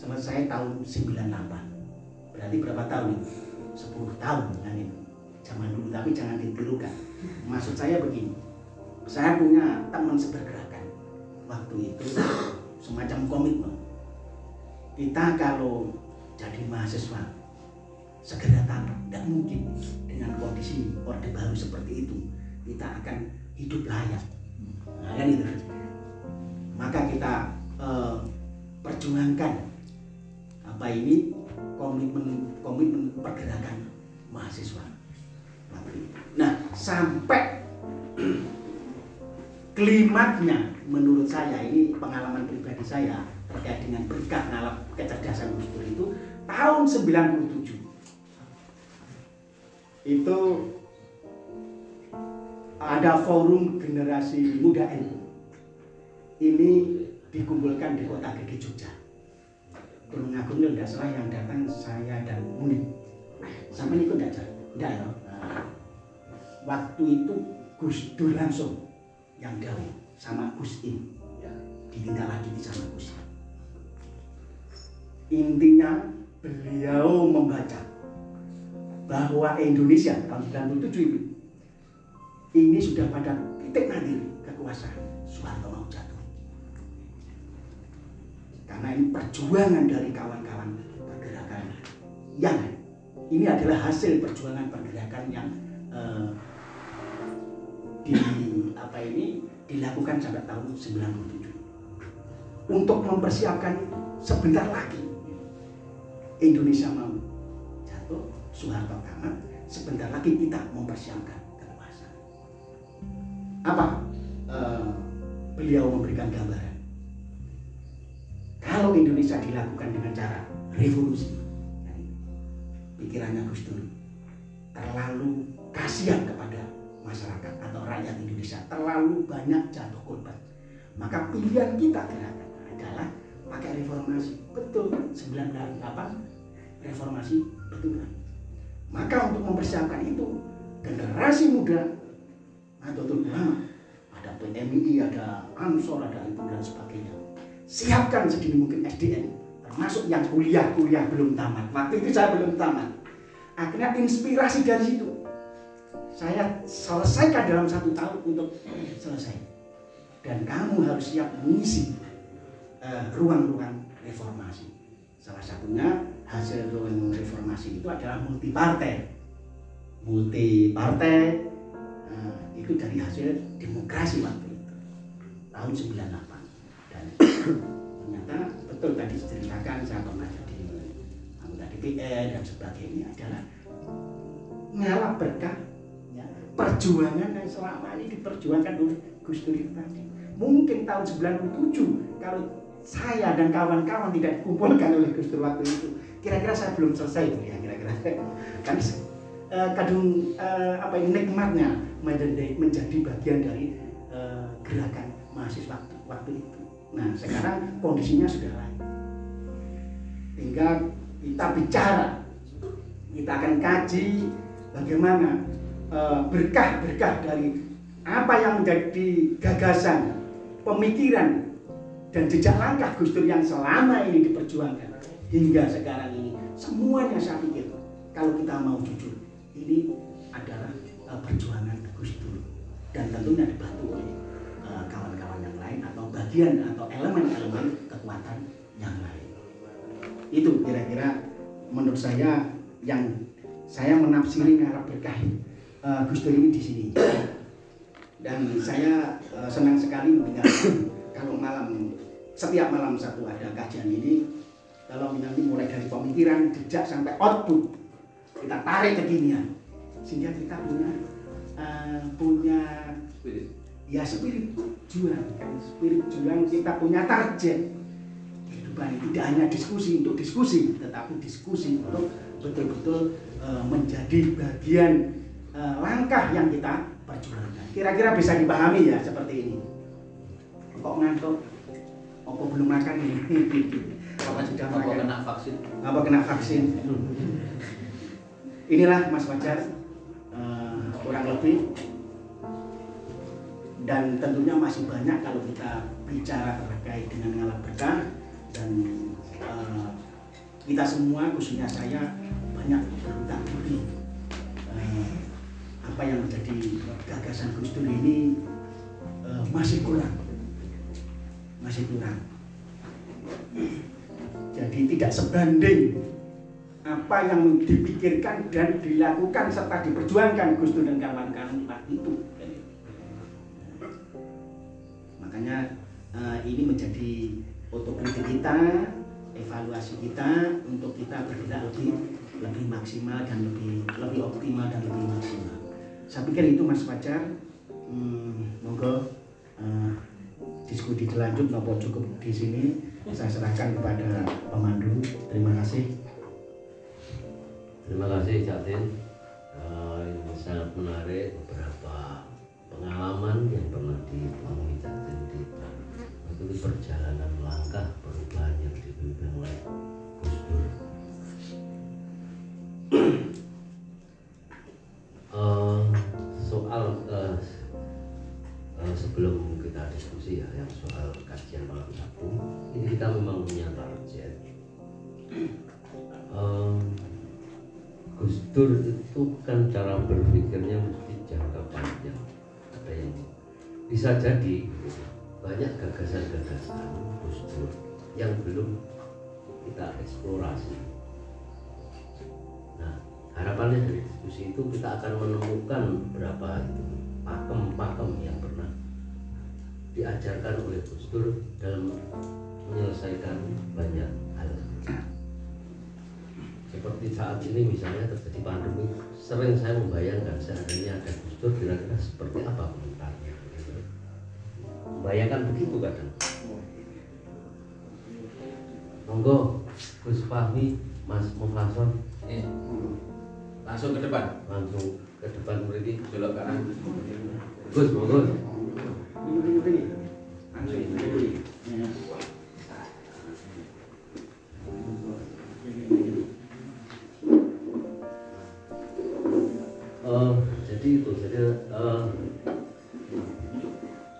Selesai tahun 98 berarti berapa tahun? Itu? 10 tahun kan itu zaman dulu tapi jangan ditirukan. Maksud saya begini saya punya teman sepergerakan. Waktu itu semacam komitmen. Kita kalau jadi mahasiswa segera tamat tidak mungkin dengan kondisi orde baru seperti itu kita akan hidup layak. Nah, kan itu maka kita eh, perjuangkan apa ini? Komitmen komitmen pergerakan mahasiswa. Nah sampai klimaknya menurut saya ini pengalaman pribadi saya terkait dengan berkah ngalap kecerdasan Gus itu tahun 97 itu ada forum generasi muda NU ini dikumpulkan di kota gede Jogja. Gunung Agung itu tidak salah yang datang saya dan Munib sama ikut tidak tidak ya? Waktu itu Gus Dur langsung yang gawe sama Gus Im. Ya, ditindaklanjuti sama Gus intinya beliau membaca bahwa Indonesia tahun 97 itu ini sudah pada titik nadir kekuasaan Soeharto mau jatuh. Karena ini perjuangan dari kawan-kawan pergerakan yang ini adalah hasil perjuangan pergerakan yang eh, di apa ini dilakukan sampai tahun 97 untuk mempersiapkan sebentar lagi Indonesia mau Soeharto tamat, sebentar lagi kita mempersiapkan kekuasaan. Apa eh, beliau memberikan gambaran? Kalau Indonesia dilakukan dengan cara revolusi, pikirannya Gus Dur terlalu kasihan kepada masyarakat atau rakyat Indonesia terlalu banyak jatuh korban maka pilihan kita adalah pakai reformasi betul 98 reformasi betul maka untuk mempersiapkan itu generasi muda atau ulama ada PMI ada Ansor ada itu dan sebagainya. Siapkan sedini mungkin SDM termasuk yang kuliah kuliah belum tamat. Waktu itu saya belum tamat. Akhirnya inspirasi dari situ. Saya selesaikan dalam satu tahun untuk selesai. Dan kamu harus siap mengisi eh, ruang-ruang reformasi. Salah satunya hasil ruang reformasi itu adalah multi partai multi partai eh, itu dari hasil demokrasi waktu itu tahun 98 dan ternyata betul tadi diceritakan saya pernah jadi anggota DPR dan sebagainya adalah ngalah berkah ya, perjuangan yang selama ini diperjuangkan oleh Gus Dur tadi. Mungkin tahun 97 kalau saya dan kawan-kawan tidak dikumpulkan oleh Gus Dur waktu itu, kira-kira saya belum selesai itu ya kira-kira. Kan eh, kadung eh, apa ini nikmatnya menjadi, menjadi bagian dari eh, gerakan mahasiswa waktu, waktu itu. Nah sekarang kondisinya sudah lain. Tinggal kita bicara, kita akan kaji bagaimana berkah-berkah dari apa yang menjadi gagasan, pemikiran dan jejak langkah Gus Dur yang selama ini diperjuangkan hingga sekarang ini semuanya saya pikir kalau kita mau jujur ini adalah uh, perjuangan Gus Dur. Dan tentunya dibantu oleh uh, kawan-kawan yang lain atau bagian atau elemen-elemen kekuatan yang lain. Itu kira-kira menurut saya yang saya menafsiri ngarap berkah uh, Gus Dur ini di sini. Dan saya uh, senang sekali mendengar kalau malam setiap malam satu ada kajian ini kalau nanti mulai dari pemikiran jejak sampai output. Kita tarik kekinian. Sehingga kita punya uh, punya ya spirit juang. Spirit juang kita punya target. Kehidupan tidak hanya diskusi untuk diskusi tetapi diskusi untuk betul-betul uh, menjadi bagian uh, langkah yang kita perjuangan kira-kira bisa dipahami ya seperti ini? Kok ngantuk? Apa belum makan ini apa sudah Apa kena vaksin? apa kena vaksin? Inilah Mas Fajar eh, kurang lebih. Dan tentunya masih banyak kalau kita bicara terkait dengan ngalah berkah dan eh, kita semua khususnya saya banyak berhutang budi eh, apa yang menjadi gagasan Gus Dur ini eh, masih kurang. Masih kurang jadi tidak sebanding apa yang dipikirkan dan dilakukan serta diperjuangkan Gus Dur dan kawan-kawan itu. Makanya eh, ini menjadi otokritik kita evaluasi kita untuk kita bergerak lebih lebih maksimal dan lebih lebih optimal dan lebih maksimal. Saya pikir itu Mas Fajar. Hmm, monggo eh, diskusi dilanjut nopo cukup di sini saya serahkan kepada pemandu terima kasih Terima kasih Jatin. Eh, ini sangat menarik beberapa pengalaman yang pernah ditemui Jatin di itu perjalanan langkah perubahan yang dipimpin oleh Gus Dur. Eh, soal eh, eh, sebelum kita diskusi ya yang soal kajian malam Sabtu ini kita memang punya target Em, Gus Dur itu kan cara berpikirnya mesti jangka panjang. Ada yang bisa jadi banyak gagasan-gagasan Gus Dur yang belum kita eksplorasi. Nah harapannya dari diskusi itu kita akan menemukan berapa itu pakem-pakem yang pernah diajarkan oleh Gus Dur dalam menyelesaikan banyak hal. Seperti saat ini misalnya terjadi pandemi sering saya membayangkan seandainya ada Gus Dur kira-kira seperti apa komentarnya. Bayangkan begitu kadang. Monggo Gus Fahmi Mas Mufason Eh, langsung ke depan. Langsung ke depan beri belok kanan. Gus monggo Eh, jadi itu jadi eh,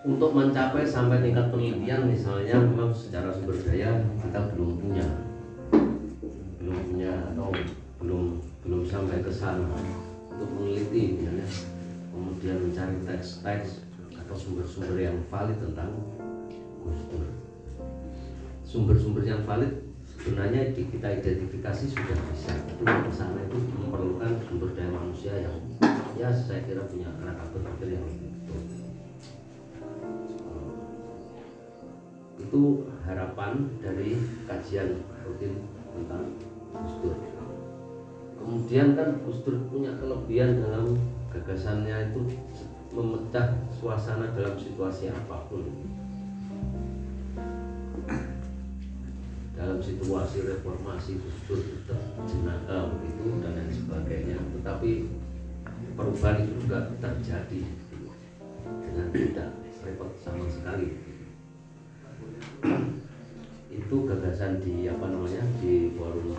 untuk mencapai sampai tingkat penelitian misalnya memang secara sumber daya kita belum punya sumber-sumber yang valid tentang Gus Dur sumber-sumber yang valid sebenarnya kita identifikasi sudah bisa tapi sana itu memerlukan sumber daya manusia yang ya saya kira punya kerangka berpikir yang lebih betul itu harapan dari kajian rutin tentang Gus Dur. Kemudian kan Gus Dur punya kelebihan dalam gagasannya itu memecah suasana dalam situasi apa pun. Dalam situasi reformasi Dur tetap jenaka begitu dan lain sebagainya. Tetapi perubahan itu juga terjadi dengan tidak repot sama sekali itu gagasan di apa namanya di forum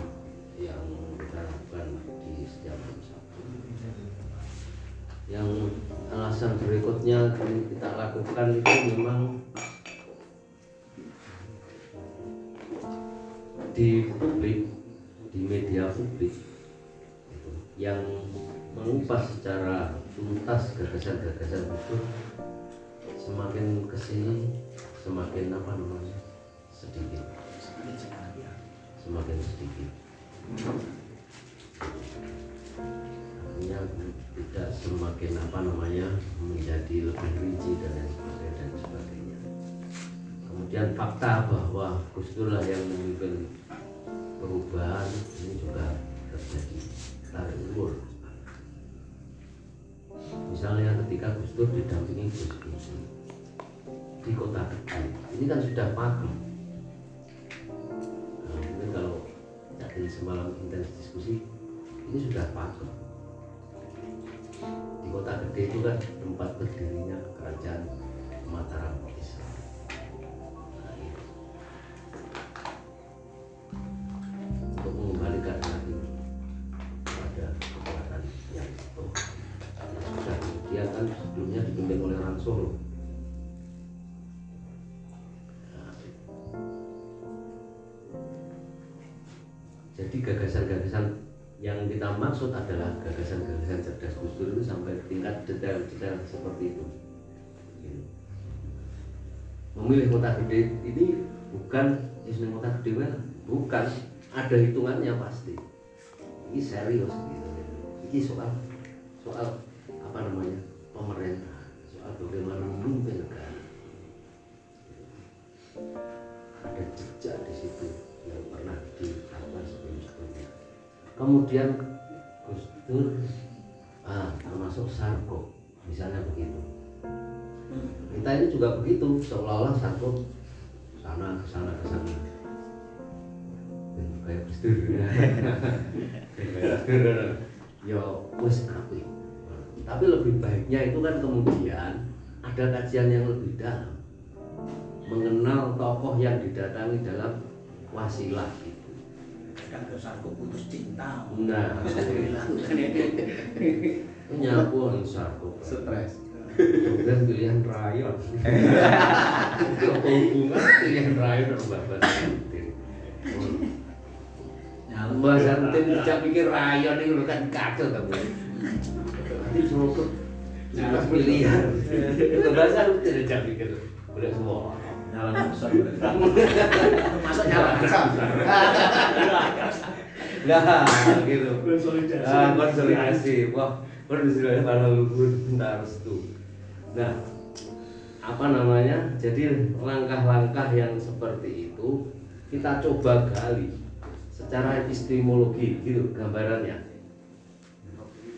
yang kita lakukan di setiap. Yang alasan berikutnya yang kita lakukan itu memang di publik, di media publik gitu, yang mengupas secara tuntas gagasan-gagasan itu semakin ke sini semakin apa namanya sedikit. Semakin sedikit. Artinya tidak semakin apa namanya menjadi lebih rinci dan lain sebagainya dan sebagainya. Kemudian fakta bahwa Gus Dur lah yang memimpin perubahan ini juga terjadi. Tarik ulur. Misalnya ketika Gus Dur didampingi Gus di kota kecil ini kan sudah pakem nah, mungkin kalau tadi semalam intens diskusi ini sudah pakem di kota gede itu kan tempat berdirinya kerajaan Mataram Islam. Nah, itu. untuk mengembalikan lagi pada kekuatan yang utuh yang sudah kemudian kan sebelumnya dipimpin oleh orang Solo. Jadi gagasan-gagasan yang kita maksud adalah gagasan-gagasan cerdas Gus itu sampai tingkat detail-detail seperti itu. Gitu. Memilih kota gede ini bukan istilah kota gede well, bukan ada hitungannya pasti. Ini serius gitu. Ini soal soal apa namanya pemerintah, soal bagaimana memimpin negara. Ada jejak di situ yang pernah sebelum-sebelumnya. Kemudian Gus Dur ah, termasuk Sarko, misalnya begitu. Kita ini juga begitu, seolah-olah Sarko sana ke sana ke sana. Kayak Gus Dur. Ya wes api. Tapi lebih baiknya itu kan kemudian ada kajian yang lebih dalam mengenal tokoh yang didatangi dalam wasilah itu. Kadang kesanku putus cinta Nah, punya pun sarko. stres Kemudian pilihan rayon. Hubungan pilihan rayon sama Mbak Basantin? Mbak Basantin tidak pikir rayon itu udah kan kacau kamu. Nanti cukup jelas pilihan. Mbak Basantin tidak pikir udah semua. Nyala nafsu masuk nyala Nah, gitu. Konsolidasi. Ah, konsolidasi. Wah, konsolidasi para luhur minta restu. Nah, apa namanya? Jadi langkah-langkah yang seperti itu kita coba gali secara epistemologi gitu gambarannya.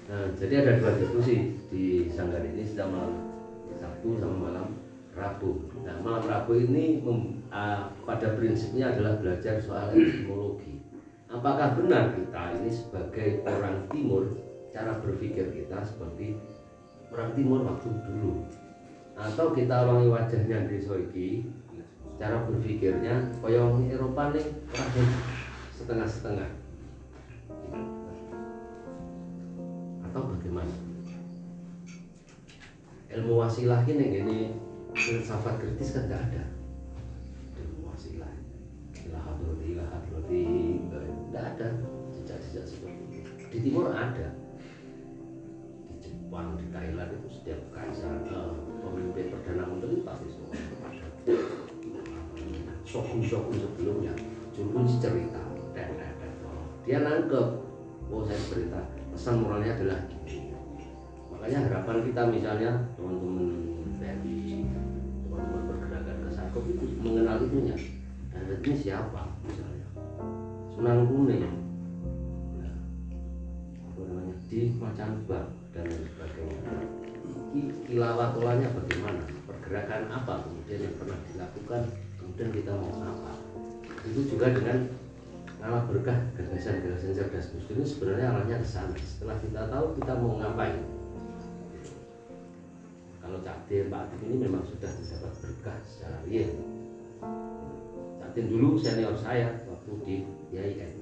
Nah, jadi ada dua diskusi di sanggar ini sedang malam Sabtu sama malam Rabu. Nah, malam Rabu ini mem- ah, pada prinsipnya adalah belajar soal epistemologi. Apakah benar kita ini sebagai orang Timur cara berpikir kita seperti orang Timur waktu dulu atau kita orang wajahnya di iki cara berpikirnya kaya orang Eropa nih orang setengah-setengah atau bagaimana ilmu wasilah ini ini filsafat kritis kan nggak ada. Ilmu wasilah ilah hadrati ilah hadrati nggak ada jejak-jejak seperti itu. Di timur ada. Di Jepang di Thailand itu setiap kaisar eh, pemimpin perdana menteri pasti semua ada. Shogun-shogun sebelumnya Jumpun si cerita dan, dan. dia nangkep oh saya cerita pesan moralnya adalah ini makanya harapan kita misalnya teman-teman pergerakan Sarkop itu mengenal itunya dan ini siapa misalnya? Sunan Kuning. Nah, apa namanya? Di Macan Bang dan lain sebagainya. Ki- kilawatulanya bagaimana? Pergerakan apa kemudian yang pernah dilakukan? Kemudian kita mau apa? Itu juga dengan nama berkah gagasan-gagasan cerdas ini sebenarnya arahnya ke sana. Setelah kita tahu kita mau ngapain kalau Cak Din, Pak Atif ini memang sudah mendapat berkah secara real. Cak Din dulu senior saya waktu di IAIN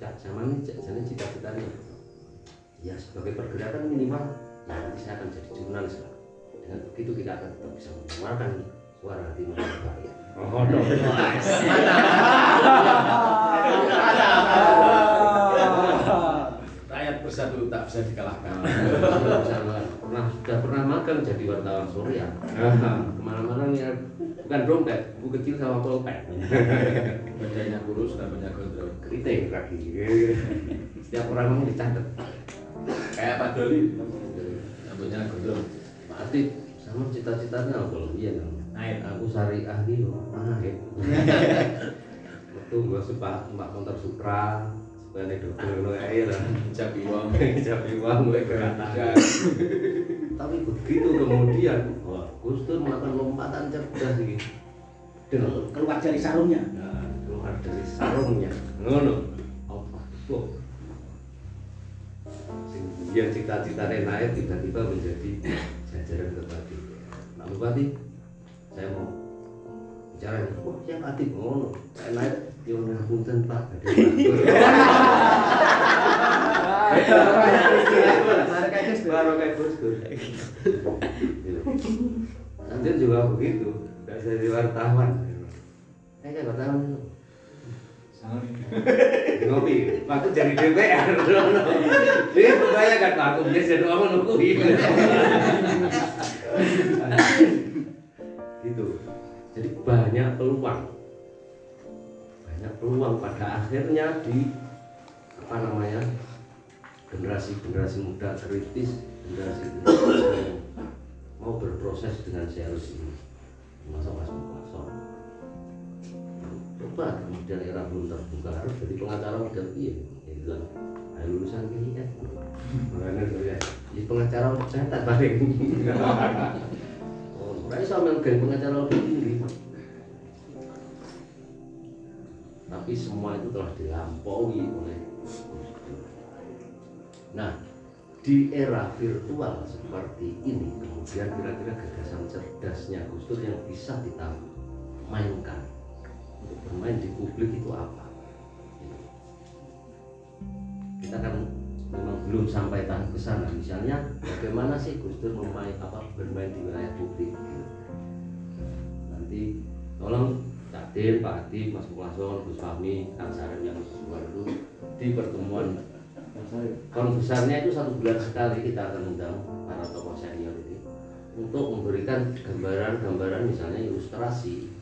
Cak zaman ini Cak sana cita-citanya ya sebagai pergerakan minimal ya nanti saya akan jadi jurnalis lah dengan begitu kita akan tetap bisa mengeluarkan suara hati masyarakat oh no Rakyat bersatu tak bisa dikalahkan. wartawan Surya ke mana-mana nih bukan dompet buku kecil sama pulpen Badannya kurus dan banyak gondrong. keriting lagi setiap orang mau dicatat Kayak Pak Doli. Rambutnya gondrong. Pak Atif sama cita-citanya apa iya dong Naik. aku syariah gitu mana ya waktu gua suka mbak Supra supaya nih double lo air Jabi wong. jadi uang gue Berkata. Tapi begitu kemudian wah Gus Dur melakukan lompatan cerdas gitu dengan keluar dari sarungnya. Nah, keluar dari sarungnya. Ngono. Apa tuh. Sing- yang cita-citanya naik tiba-tiba menjadi jajaran bupati Pak Bupati saya mau bicara. Ini wah saya Atif ngono. Saya naik yang ngapunten Pak. Ada baru kayak Gus Dur. Nanti juga begitu. Nggak jadi wartawan. Eh kayak wartawan. Ngopi. Waktu jadi DPR dia kebayangkan Pak aku bisa jadi orang nungguin gitu. Jadi banyak peluang. Banyak peluang pada akhirnya di apa namanya generasi-generasi muda kritis generasi generasi yang mau berproses dengan serius ini. Masa mas Mukaso coba kemudian era belum terbuka harus jadi pengacara model iya ya. Bilang ayo lulusan ini kan makanya saya jadi pengacara cetak paling. Oh mulai sama geng pengacara lebih tinggi. Tapi semua itu telah dilampaui oleh. Nah, di era virtual seperti ini, kemudian kira-kira gagasan cerdasnya Gus Dur yang bisa kita mainkan untuk bermain di publik itu apa? Kita kan memang belum sampai tahap ke sana. Misalnya, bagaimana sih Gus Dur memain apa bermain di wilayah publik? Nanti tolong Cak Pak Adi, Mas Mukason, Gus Fahmi, Kang Sarem yang luar itu di pertemuan Kon besarnya itu satu bulan sekali kita akan undang para tokoh senior ini untuk memberikan gambaran-gambaran misalnya ilustrasi.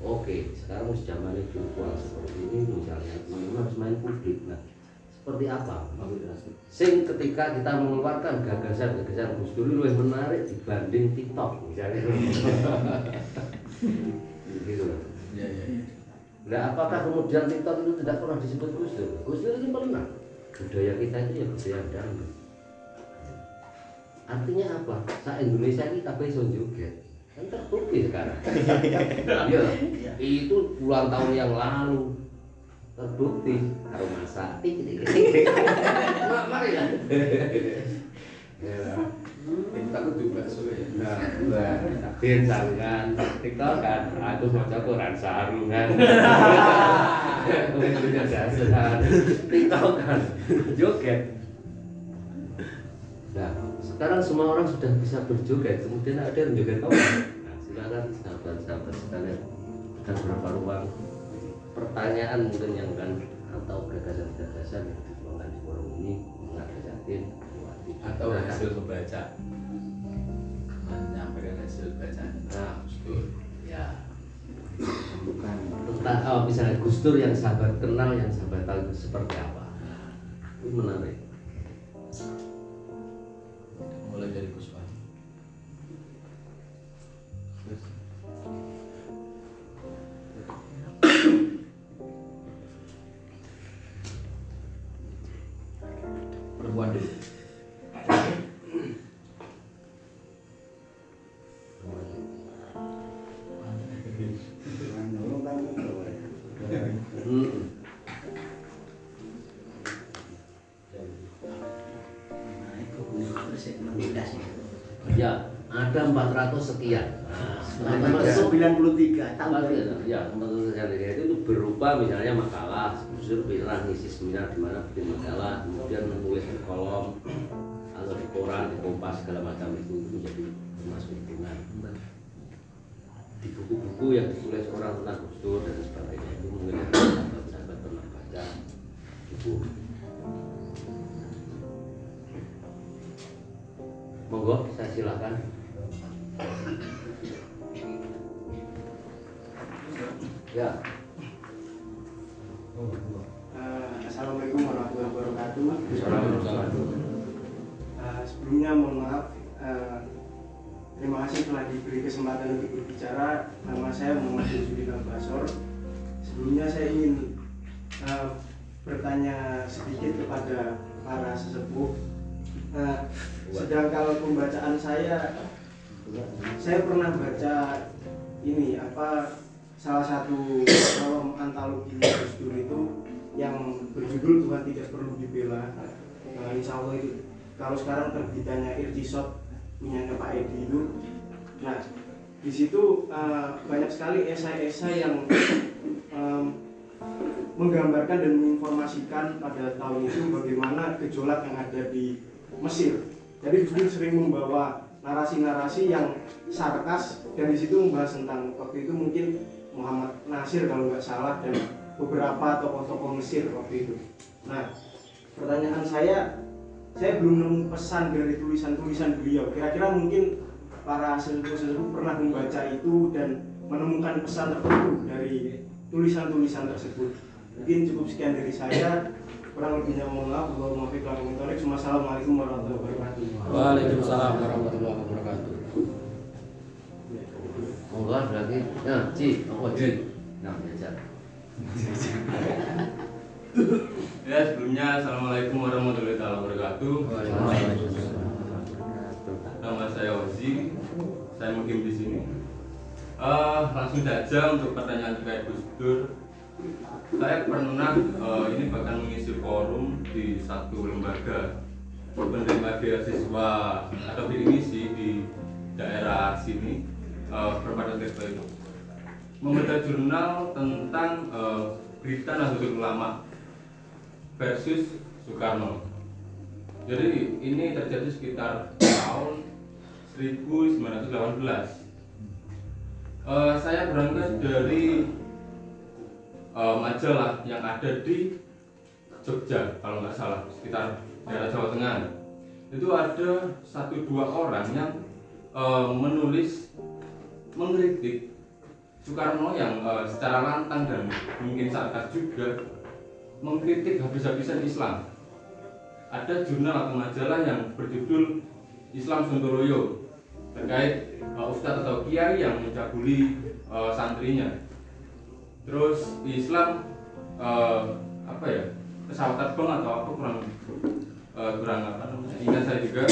Oke, sekarang zaman virtual seperti ini misalnya teman-teman harus main publik. Nah, seperti apa? Sing ketika kita mengeluarkan gagasan-gagasan Gus Dur lebih menarik dibanding TikTok misalnya. gitu loh. Iya iya iya. Nah, apakah kemudian TikTok itu tidak pernah disebut Gus Dur? Gus Dur itu pernah. Budaya kita itu ya budaya dangdut. Artinya apa? Sa Indonesia ini kabeh iso joget. Kan terbukti sekarang. Iya. Itu puluhan tahun yang lalu terbukti karo masak. Tik tik tik. Mak, Mari ya. TikTok itu bakso ya. Nah, Ben kan TikTok kan aku baca Quran sarungan. Punya dasar. TikTok kan joget. Nah, sekarang semua orang sudah bisa berjoget, kemudian ada yang joget apa? Nah, silakan sahabat-sahabat sekalian. Ada berapa ruang pertanyaan mungkin yang kan atau gagasan-gagasan yang dituangkan di forum ini mengajar yakin Atau hasil membaca. Menyampaikan hasil bacaan. Nah, Gus Dur. ya. Tentang oh, misalnya Gus Dur yang sahabat kenal yang sahabat tahu seperti apa. Itu menarik. Mulai dari Gus misalnya makalah, Dur pernah ngisi seminar di mana bikin makalah, kemudian menulis di kolom atau di koran, di kompas segala macam itu, menjadi termasuk hitungan. Di buku-buku yang ditulis orang tentang Gus dan sebagainya itu mungkin sahabat-sahabat pernah baca buku. Monggo, saya silakan. Ya. Eh, Assalamualaikum warahmatullahi wabarakatuh. Assalamualaikum. Eh, sebelumnya mohon maaf. eh, terima kasih telah diberi kesempatan untuk berbicara. Nama saya Muhammad Yusudin Basor. Sebelumnya saya ingin eh, bertanya sedikit kepada para sesepuh. Eh, sedang kalau pembacaan saya, saya pernah baca ini apa salah satu kolom antologi Gus Dur itu yang berjudul Tuhan tidak perlu dibela. Nah, insya Allah itu kalau sekarang terbitannya Irtisot punyanya Pak Edi itu. Nah, di situ eh, banyak sekali esai-esai yang em, menggambarkan dan menginformasikan pada tahun itu bagaimana gejolak yang ada di Mesir. Jadi Gus Dur sering membawa narasi-narasi yang sarkas dan di situ membahas tentang waktu itu mungkin Muhammad Nasir kalau nggak salah dan beberapa tokoh-tokoh Mesir waktu itu. Nah, pertanyaan saya, saya belum nemu pesan dari tulisan-tulisan beliau. Kira-kira mungkin para sesepuh-sesepuh pernah membaca itu dan menemukan pesan tertentu dari tulisan-tulisan tersebut. Mungkin cukup sekian dari saya. Kurang lebihnya mohon maaf. Wassalamualaikum warahmatullahi wabarakatuh. Waalaikumsalam warahmatullahi wabarakatuh. Monggo lagi. Nah, Ci, apa Ci? Nah, diajar. Ya sebelumnya assalamualaikum warahmatullahi wabarakatuh. Nama saya Ozi, saya mukim di sini. Eh, langsung saja untuk pertanyaan terkait Gus Dur. Saya pernah eh, ini bahkan mengisi forum di satu lembaga penerima beasiswa atau misi di daerah sini eh, Perpaduan Tirta itu membaca jurnal tentang eh, berita Nahdlatul Ulama versus Soekarno. Jadi ini terjadi sekitar tahun 1918. Eh, saya berangkat dari eh, majalah yang ada di Jogja kalau nggak salah sekitar daerah Jawa Tengah. Itu ada satu dua orang yang eh, menulis mengkritik Soekarno yang eh, secara lantang dan mungkin sarkas juga mengkritik habis-habisan Islam. Ada jurnal atau majalah yang berjudul Islam Sontoloyo terkait uh, ustadz atau kiai yang mencabuli uh, santrinya. terus Islam eh, apa ya pesawat terbang atau apa kurang eh, kurang apa ingat saya juga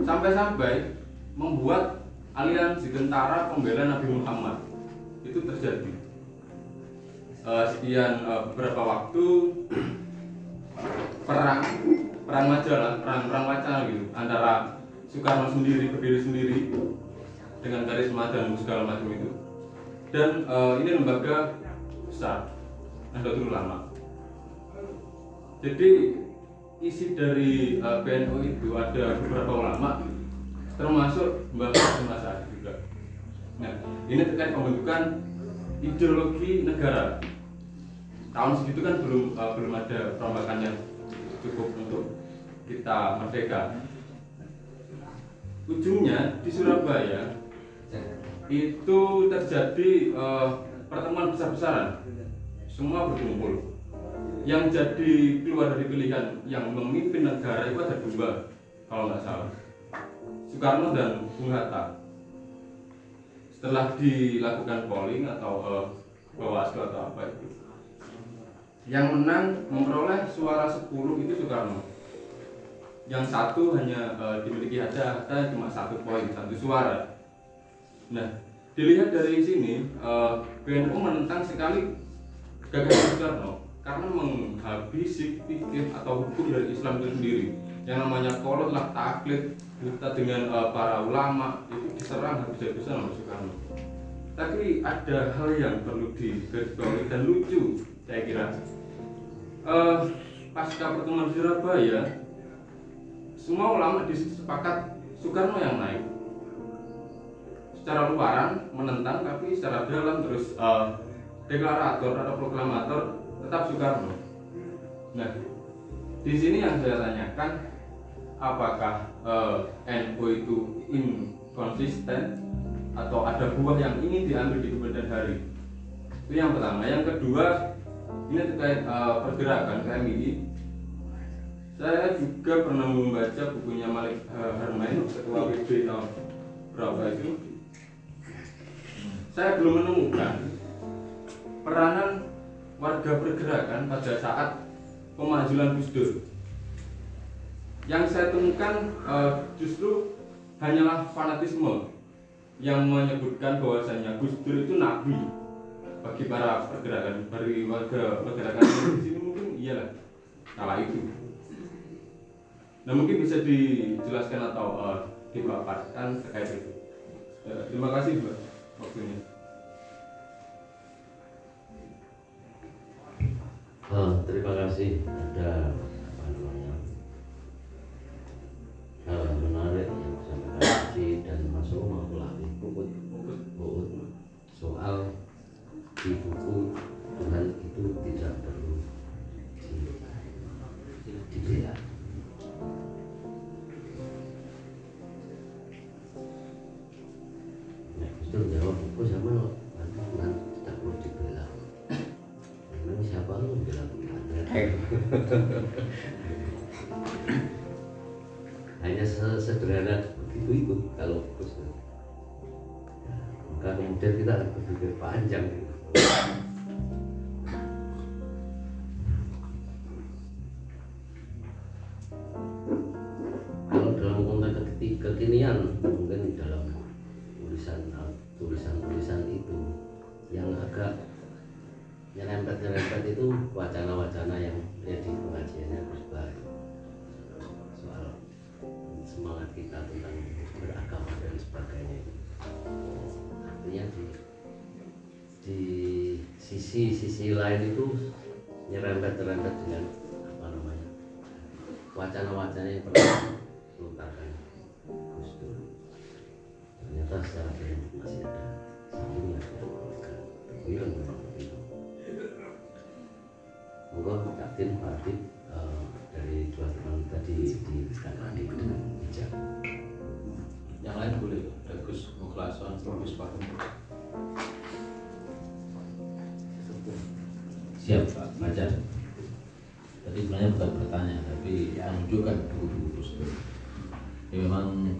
sampai-sampai membuat aliansi tentara pembela Nabi Muhammad. Itu terjadi. Eh, sekian eh, beberapa waktu perang perang majalah perang perang wacana gitu antara Soekarno sendiri berdiri sendiri dengan karisma dan segala macam itu. Dan eh, ini lembaga besar Nahdlatul Ulama. Jadi isi dari eh, PNU itu ada beberapa ulama termasuk Mbah Asari juga. Nah ini terkait pembentukan ideologi negara. Tahun segitu kan belum eh, belum ada perombakan yang cukup untuk kita merdeka. Ujungnya di Surabaya itu terjadi eh, pertemuan besar-besaran. Semua berkumpul. Yang jadi keluar dari pilihan yang memimpin negara itu ada dua kalau nggak salah Soekarno dan Bung Hatta. Setelah dilakukan polling atau eh, bawaslu atau apa itu? Yang menang memperoleh suara 10 itu Soekarno. Yang satu hanya eh, dimiliki Hatta Hatta cuma satu poin satu suara. Nah dilihat dari sini eh, PNU menentang sekali gagasan Soekarno karena menghabisi fikih atau hukum dari Islam itu sendiri. Yang namanya kolot lah taklid buta dengan eh, para ulama itu diserang habis-habisan oleh Soekarno. Tapi ada hal yang perlu digarisbawahi dan lucu saya kira. Eh, pasca pertemuan Surabaya semua ulama di situ sepakat Soekarno yang naik. Secara luaran menentang tapi secara dalam terus eh, deklarator atau proklamator tetap Soekarno. Nah di sini yang saya tanyakan apakah eh, NU itu inkonsisten atau ada buah yang ingin diambil di kemudian hari? Itu yang pertama. Yang kedua ini terkait uh, pergerakan KMI saya juga pernah membaca bukunya Malik uh, Harmain ketua WB tahun berapa itu? Saya belum menemukan peranan warga pergerakan pada saat pemajulan Gus Dur yang saya temukan uh, justru hanyalah fanatisme yang menyebutkan bahwasanya Gus Dur itu nabi bagi para pergerakan bagi warga pergerakan di sini mungkin iyalah kala itu. Nah mungkin bisa dijelaskan atau uh, dipaparkan terkait itu. Ya, terima kasih mbak waktunya. Oh, terima kasih. Ada hal menarik yang sampaikan Haji dan Mas Roma melalui buku buku soal di buku Tuhan itu tidak perlu kita harus berpikir panjang gitu.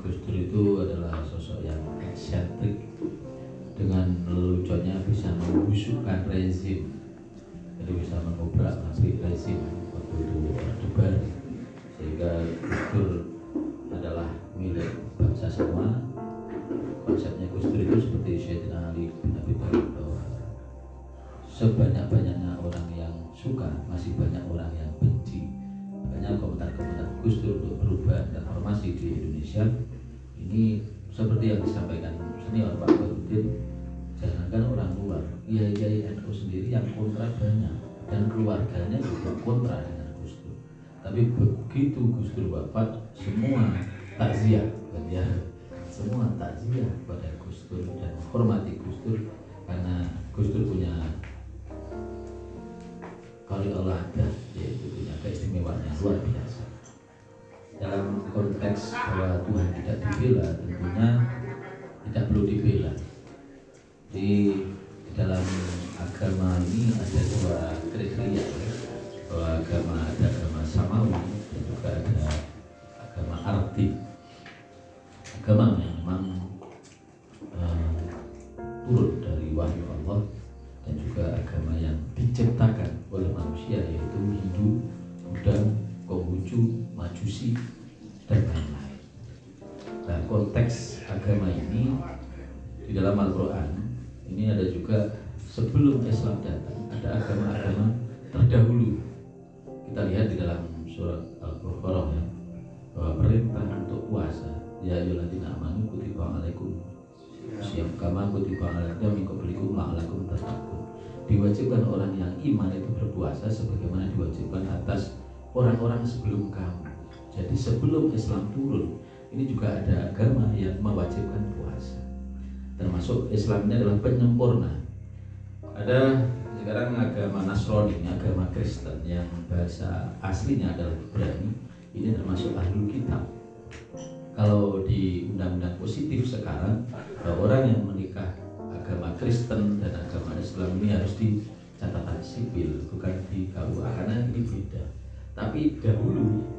Gus Dur itu adalah sosok yang eksentrik dengan leluconnya bisa membusukkan rezim. Jadi bisa mengobrak abrik rezim waktu itu debar sehingga Gus Dur adalah milik bangsa semua. Konsepnya Gus Dur itu seperti Syedina Ali bin Abi Thalib. Sebanyak-banyaknya orang yang suka masih banyak orang yang benci. Banyak komentar-komentar Gus Dur untuk perubahan dan reformasi di Indonesia ini seperti yang disampaikan senior Pak Barudin jangankan orang luar Kiai NU sendiri yang kontra banyak dan keluarganya juga kontra dengan Gus Dur. Tapi begitu Gus Dur wafat semua takziah ya? Semua takziah pada Gus Dur dan hormati Gus Dur karena Gus Dur punya kali Allah ada yaitu punya keistimewaan yang luar biasa dalam konteks bahwa Tuhan tidak dibela tentunya tidak perlu dibela. Di, dalam agama ini ada dua kriteria bahwa agama ada agama samawi dan juga ada agama arti. Agama yang memang eh, turun dari wahyu Allah dan juga agama yang diciptakan oleh manusia yaitu Hindu, Buddha, Konghucu, Majusi dan lain-lain. Nah konteks agama ini di dalam Al-Quran ini ada juga sebelum Islam datang ada agama-agama terdahulu. Kita lihat di dalam surat Al-Baqarah ya bahwa perintah untuk puasa ya ayyuhalladzina amanu kutiba alaikum siap kama kutiba alaikum min qablikum la'allakum tattaqun diwajibkan orang yang iman itu berpuasa sebagaimana diwajibkan atas orang-orang sebelum kamu jadi sebelum Islam turun ini juga ada agama yang mewajibkan puasa. Termasuk Islam ini adalah penyempurna. Ada sekarang agama Nasrani agama Kristen yang bahasa aslinya adalah Ibrani. Ini termasuk ahlul kitab. Kalau di undang-undang positif sekarang bahwa orang yang menikah agama Kristen dan agama Islam ini harus di catatan sipil bukan di KUA karena ini beda. Tapi dahulu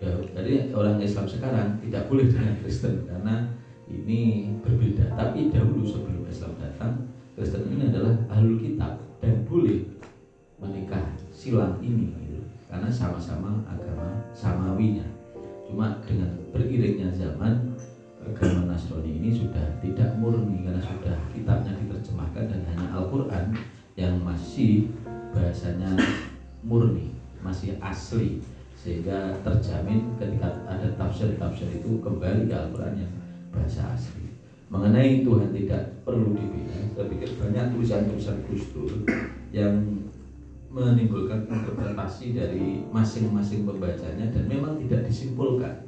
dahulu dari orang Islam sekarang tidak boleh dengan Kristen karena ini berbeda. Tapi dahulu sebelum Islam datang Kristen ini adalah ahlul kitab dan boleh menikah silang ini gitu. karena sama-sama agama samawinya. Cuma dengan beriringnya zaman agama Nasrani ini sudah tidak murni karena sudah kitabnya diterjemahkan dan hanya Al-Quran yang masih bahasanya murni masih asli sehingga terjamin ketika ada tafsir-tafsir itu kembali ke Al-Quran yang bahasa asli. Mengenai Tuhan tidak perlu dibina saya banyak tulisan-tulisan Gus yang menimbulkan interpretasi dari masing-masing pembacanya dan memang tidak disimpulkan.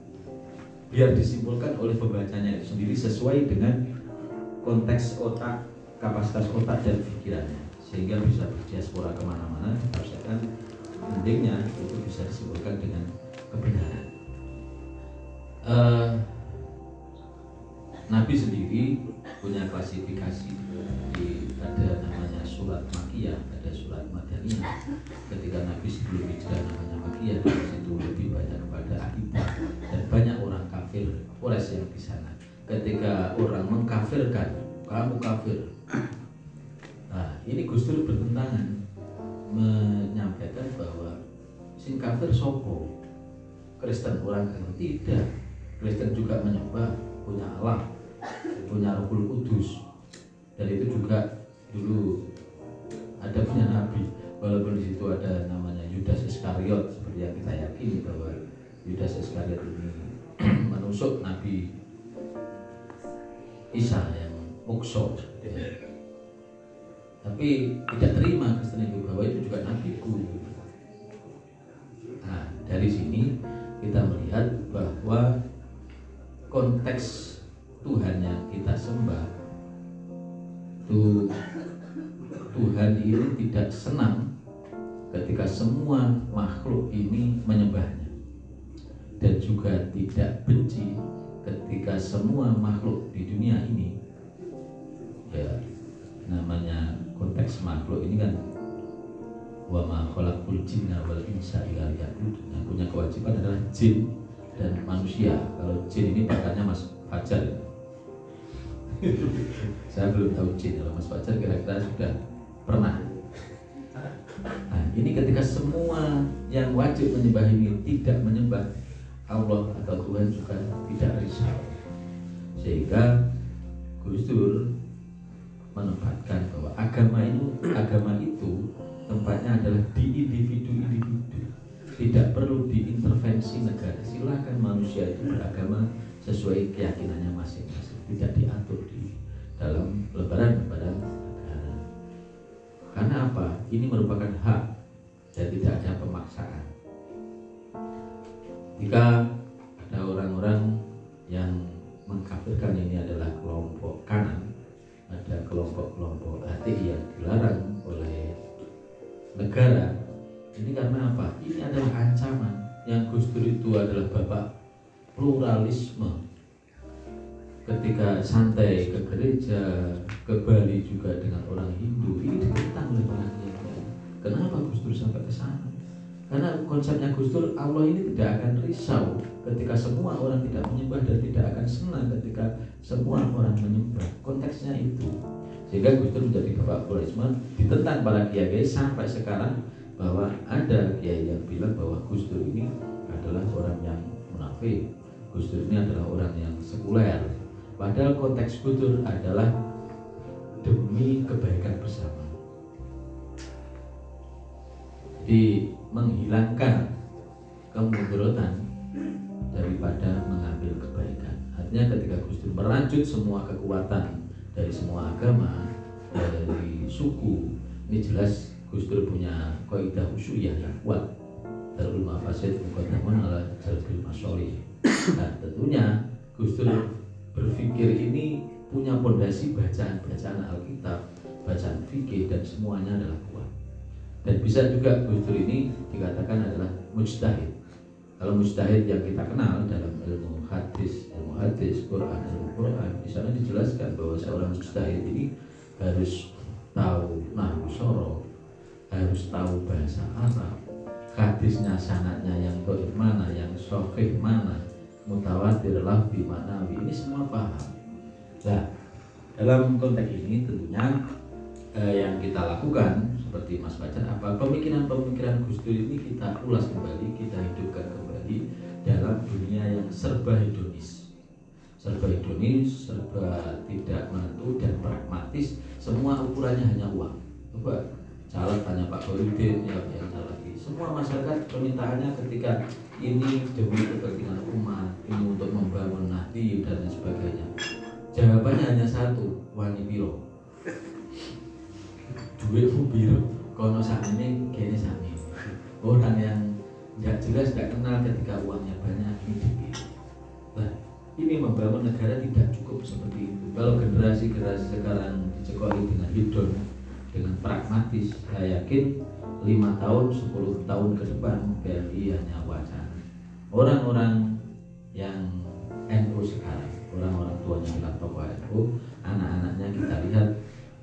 Biar disimpulkan oleh pembacanya itu sendiri sesuai dengan konteks otak kapasitas otak dan pikirannya. Sehingga bisa berdiaspora ke mana-mana ditafsirkan pentingnya itu bisa disimpulkan dengan kebenaran. Eh, Nabi sendiri punya klasifikasi di ada namanya surat makiyah ada surat madaniyah. Ketika Nabi sebelum hijrah namanya makiyah di situ lebih banyak kepada akibat dan banyak orang kafir Quraisy yang di sana. Ketika orang mengkafirkan kamu kafir. Nah ini Gus Dur bertentangan menyampaikan sing kafir Kristen orang kafir tidak. Kristen juga menyembah punya Allah punya Rohul Kudus. Dan itu juga dulu ada punya Nabi. Walaupun di situ ada namanya Yudas Iskariot seperti yang kita yakini bahwa Yudas Iskariot ini menusuk Nabi Isa yang mukso tapi tidak terima Kristen itu bahwa itu juga nabiku nah dari sini kita melihat bahwa konteks Tuhan yang kita sembah tuh Tuhan ini tidak senang ketika semua makhluk ini menyembahnya. Dan juga tidak benci ketika semua makhluk di dunia ini ya namanya konteks makhluk ini kan wa ma khalaqul jinna wal insa illa liya'budun. Yang punya kewajiban adalah jin dan manusia. Kalau jin ini pakainya Mas Fajar. Ya. saya belum tahu jin. Kalau Mas Fajar kira-kira sudah pernah. Nah ini ketika semua yang wajib menyembah ini tidak menyembah Allah atau Tuhan juga tidak risau. Sehingga Gus Dur menempatkan bahwa agama itu agama itu tempatnya adalah di individu-individu. Tidak perlu diintervensi negara. Silakan manusia itu beragama sesuai keyakinannya masing-masing. Tidak diatur di dalam lembaran-lembaran negara. Karena apa? Ini merupakan hak dan tidak ada pemaksaan. Jika ada orang-orang yang mengkafirkan ini adalah kelompok kanan ada kelompok-kelompok hati yang dilarang oleh negara ini karena apa? ini adalah ancaman yang Gus Dur itu adalah bapak pluralisme ketika santai ke gereja ke Bali juga dengan orang Hindu ini ditentang oleh para kiai kenapa Gus sampai ke sana karena konsepnya Gus Allah ini tidak akan risau ketika semua orang tidak menyembah dan tidak akan senang ketika semua orang menyembah. Konteksnya itu. Sehingga Gus Dur menjadi bapak pluralisme ditentang para kiai sampai sekarang bahwa ada kiai yang bilang bahwa Gus Dur ini adalah orang yang munafik. Gus Dur ini adalah orang yang sekuler. Padahal konteks Gus Dur adalah demi kebaikan bersama. Jadi menghilangkan kemunduran daripada mengambil kebaikan. Artinya ketika Gus Dur merajut semua kekuatan dari semua agama, dari suku, ini jelas Gus Dur punya kaidah usuliyah yang kuat. Darul Mafasid Muqaddamun ala Jalbil Masyoli. Nah tentunya Gus Dur berpikir ini punya pondasi bacaan-bacaan Alkitab, bacaan fikih dan semuanya adalah kuat dan bisa juga Gus Dur ini dikatakan adalah mujtahid kalau mujtahid yang kita kenal dalam ilmu hadis hadis Quran ilmu Quran di sana dijelaskan bahwa seorang mujtahid ini harus tahu nahu soro harus tahu bahasa Arab. Hadisnya sanatnya yang baik mana yang sahih mana mutawatir lafzi manawi ini semua paham. Nah dalam konteks ini tentunya eh, yang kita lakukan seperti Mas Fajar apa pemikiran-pemikiran Gus Dur ini kita ulas kembali kita hidupkan kembali dalam dunia yang serba hedonis serba hedonis serba tidak menentu dan pragmatis semua ukurannya hanya uang. Coba caleg tanya Pak Khairuddin ya yang lagi. Semua masyarakat permintaannya ketika ini demi kepentingan umat ini untuk membangun nanti dan lain sebagainya. Jawabannya hanya satu wani biro duitmu biru kono ini kene sami orang yang nggak jelas nggak kenal ketika uangnya banyak ini nah ini membangun negara tidak cukup seperti itu. Kalau generasi generasi sekarang dicekoli dengan hidon dengan pragmatis saya yakin lima tahun 10 tahun ke depan BRI hanya wacana. Orang-orang yang NU sekarang orang-orang tuanya bilang tokoh NU anak-anaknya kita lihat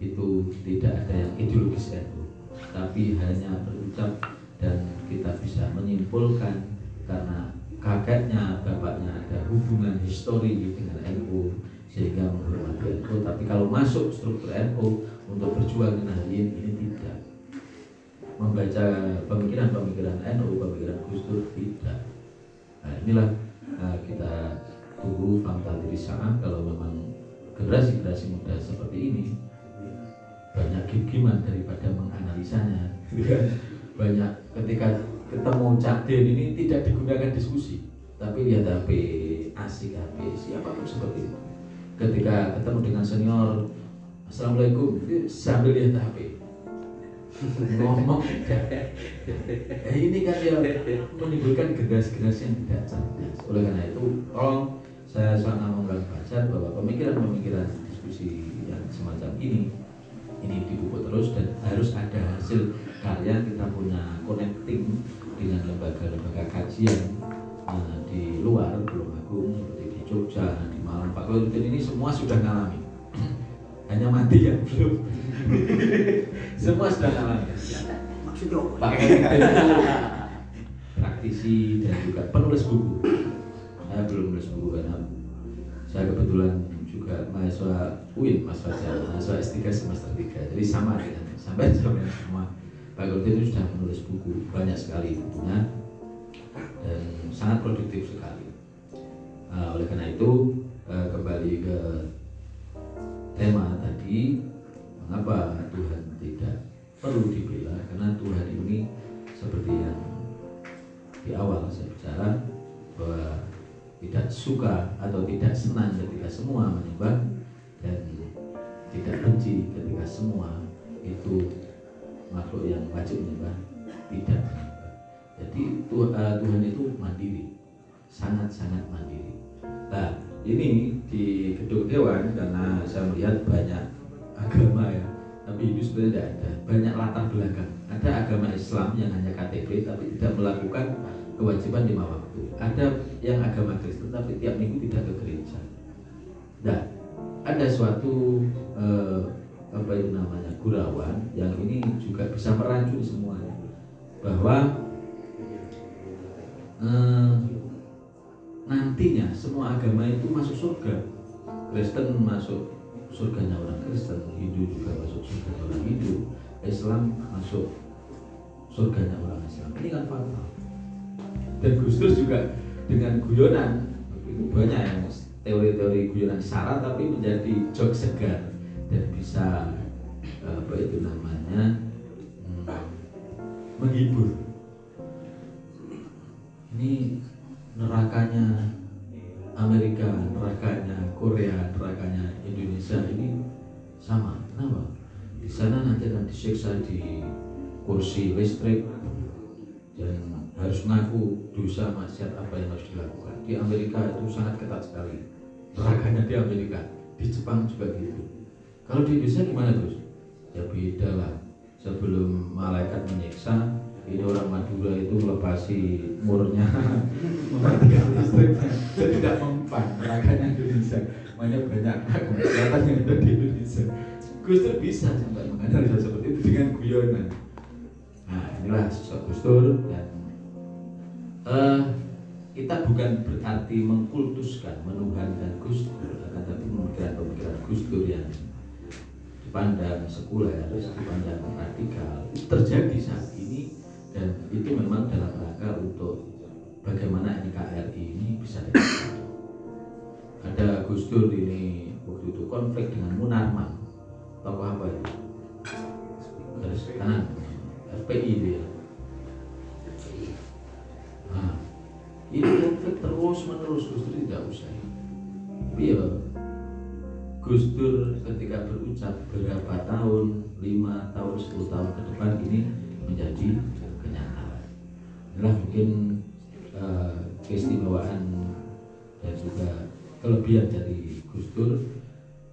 itu tidak ada yang ideologis NU tapi hanya berucap dan kita bisa menyimpulkan karena kakeknya bapaknya ada hubungan histori dengan NU sehingga menghormati NU tapi kalau masuk struktur NU untuk berjuang dengan ini ini tidak. Membaca pemikiran-pemikiran NU pemikiran Gus Dur tidak. Nah inilah nah, kita tunggu fakta diri sana kalau memang generasi-generasi muda seperti ini banyak gigiman daripada menganalisanya. Banyak ketika ketemu Cakden ini tidak digunakan diskusi. Tapi lihat HP asik HP siapa pun seperti itu. Ketika ketemu dengan senior Assalamualaikum sambil lihat HP. Ngomong eh, ini kan ya menimbulkan generasi-generasi yang tidak cerdas. Oleh karena itu tolong saya sangat baca bahwa pemikiran-pemikiran diskusi yang semacam ini ini dipupuk terus dan harus ada hasil karya kita punya connecting dengan lembaga-lembaga kajian nah, di luar belum Agung seperti di Jogja di Malang Pak Khairuddin ini semua sudah ngalami. Hanya mati yang belum. Semua sudah ngalami. Maksudnya? Pak Khairuddin itu praktisi dan juga penulis buku. Saya belum nulis buku karena saya kebetulan juga mahasiswa UIN Fajar, mahasiswa S3 semester 3 jadi sama dengan sampai sampai semua Pak itu sudah menulis buku banyak sekali bukunya dan sangat produktif sekali. Nah, oleh karena itu eh, kembali ke tema tadi mengapa Tuhan tidak perlu dibela? Karena Tuhan ini seperti yang di awal saya bicara bahwa tidak suka atau tidak senang ketika semua menyembah dan tidak benci ketika semua itu makhluk yang wajib menyembah tidak. Jadi Tu- eh, Tuhan itu mandiri, sangat-sangat mandiri. Nah, ini di gedung dewan karena saya melihat banyak agama ya, tapi itu sebenarnya tidak ada. Banyak latar belakang. Ada agama Islam yang hanya KTP tapi tidak melakukan kewajiban lima waktu. Ada yang agama Kristen tapi tiap minggu tidak ke gereja. Nah, ada suatu eh, apa itu namanya? Gurawan yang ini juga bisa meracun semuanya. Bahwa eh, nantinya semua agama itu masuk surga. Kristen masuk surganya orang Kristen Hindu juga masuk surganya orang Hindu Islam masuk surganya orang Islam. Ini kan fakta. Dan Gus juga dengan guyonan itu banyak yang teori-teori guyonan syarat tapi menjadi jok segar dan bisa eh, apa itu namanya hmm, menghibur ini nerakanya Amerika, nerakanya Korea, nerakanya Indonesia ini sama. Kenapa? Di sana nanti akan disiksa di kursi listrik dan harus ngaku dosa maksiat apa yang harus dilakukan. Di Amerika itu sangat ketat sekali. Nerakanya di Amerika, di Jepang juga gitu. Kalau di Indonesia gimana terus? Ya beda lah. Sebelum malaikat menyiksa, ini orang Madura itu melepasi murnya. Mematikan listriknya jadi tidak mempan makanya Indonesia. Makanya banyak kelihatan yang ada di Indonesia. Gus Dur bisa sampai menganalisa seperti itu dengan guyonan. Nah inilah sosok Gus dan eh, kita bukan berarti mengkultuskan menuhankan Gus Dur. Akan tapi pemikiran-pemikiran Gus Dur yang dipandang sekuler, dipandang radikal itu terjadi saat ini dan itu memang dalam rangka untuk bagaimana NKRI ini bisa. Ada Gus Dur ini waktu itu konflik dengan Munarman, tokoh apa itu? Garis kanan, FPI dia. Nah, ini konflik terus menerus Gus Dur tidak usai. Iya, Gus Dur ketika berucap berapa tahun, lima tahun, 10 tahun ke depan ini menjadi kenyataan. Inilah mungkin eh, keistimewaan dan juga kelebihan dari Gus Dur.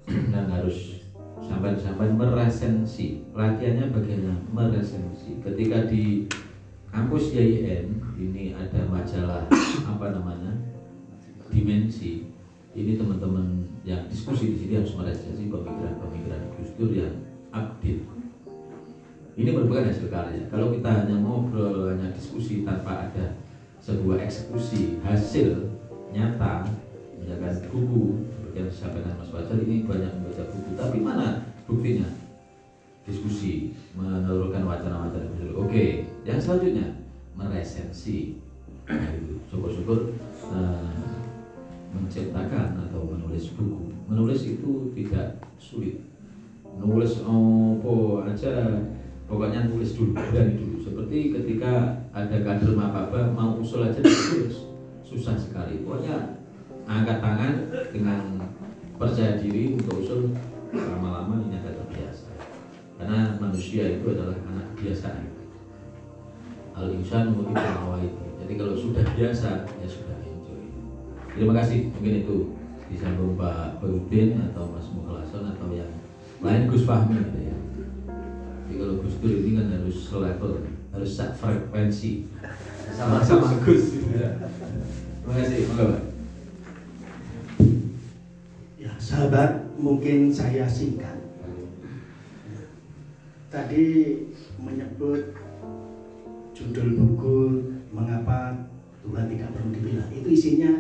Dan harus sampai-sampai meresensi. Latihannya bagaimana? Meresensi. Ketika di kampus YIN ini ada majalah apa namanya? Dimensi ini teman-teman yang diskusi di sini harus meresensi pemikiran-pemikiran Gus Dur yang update ini merupakan hasil karya. Kalau kita hanya ngobrol, hanya diskusi tanpa ada sebuah eksekusi hasil nyata, misalkan buku yang disampaikan Mas Fajar ini banyak membaca buku, tapi mana buktinya? Diskusi, menurunkan wacana-wacana Oke, yang selanjutnya meresensi. Nah. Syukur-syukur eh, menciptakan atau menulis buku. Menulis itu tidak sulit. Nulis apa aja pokoknya nulis dulu berani dulu. Seperti ketika ada kader mapaba mau usul aja ditulis. Susah sekali. Pokoknya angkat tangan dengan percaya diri untuk usul lama-lama ini akan terbiasa. Karena manusia itu adalah anak kebiasaan al insan mungkin itu. Jadi kalau sudah biasa ya sudah terima kasih mungkin itu disambung Pak Berudin atau Mas Mukhalason atau yang lain Gus Fahmi gitu ya jadi kalau Gus Dur ini kan harus selevel, harus sak frekuensi sama-sama Gus. gitu ya. Terima kasih, monggo Pak. Ya, sahabat, mungkin saya singkat. Tadi menyebut judul buku mengapa Tuhan tidak perlu dibela. Itu isinya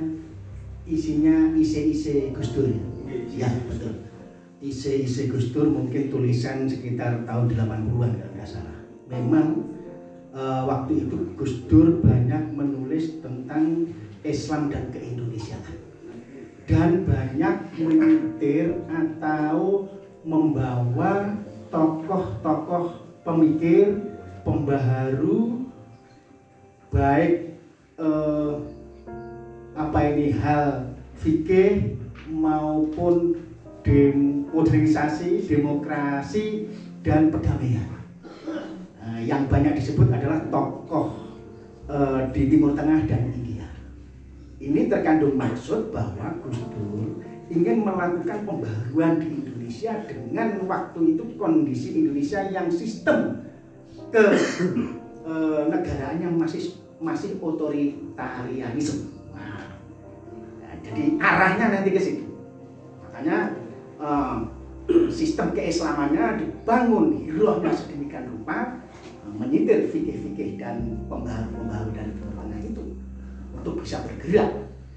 isinya isi-isi Gus Dur ya. Ya, betul. Isi-isi Gus Dur mungkin tulisan sekitar tahun 80-an kalau nggak salah. Memang eh, waktu itu Gus Dur banyak menulis tentang Islam dan keindonesiaan dan banyak menyetir atau membawa tokoh-tokoh pemikir, pembaharu, baik eh, apa ini hal fikih maupun dem modernisasi, demokrasi dan perdamaian. Nah, yang banyak disebut adalah tokoh eh, di Timur Tengah dan India. Ini terkandung maksud bahwa Gus Dur ingin melakukan pembaruan di Indonesia dengan waktu itu kondisi Indonesia yang sistem ke eh, negaraannya masih masih otoritarianisme. Jadi arahnya nanti ke situ. Makanya eh, sistem keislamannya dibangun hirohnya sedemikian rupa eh, menyitir fikih-fikih dan pembaharu-pembaharu dari Timur itu untuk bisa bergerak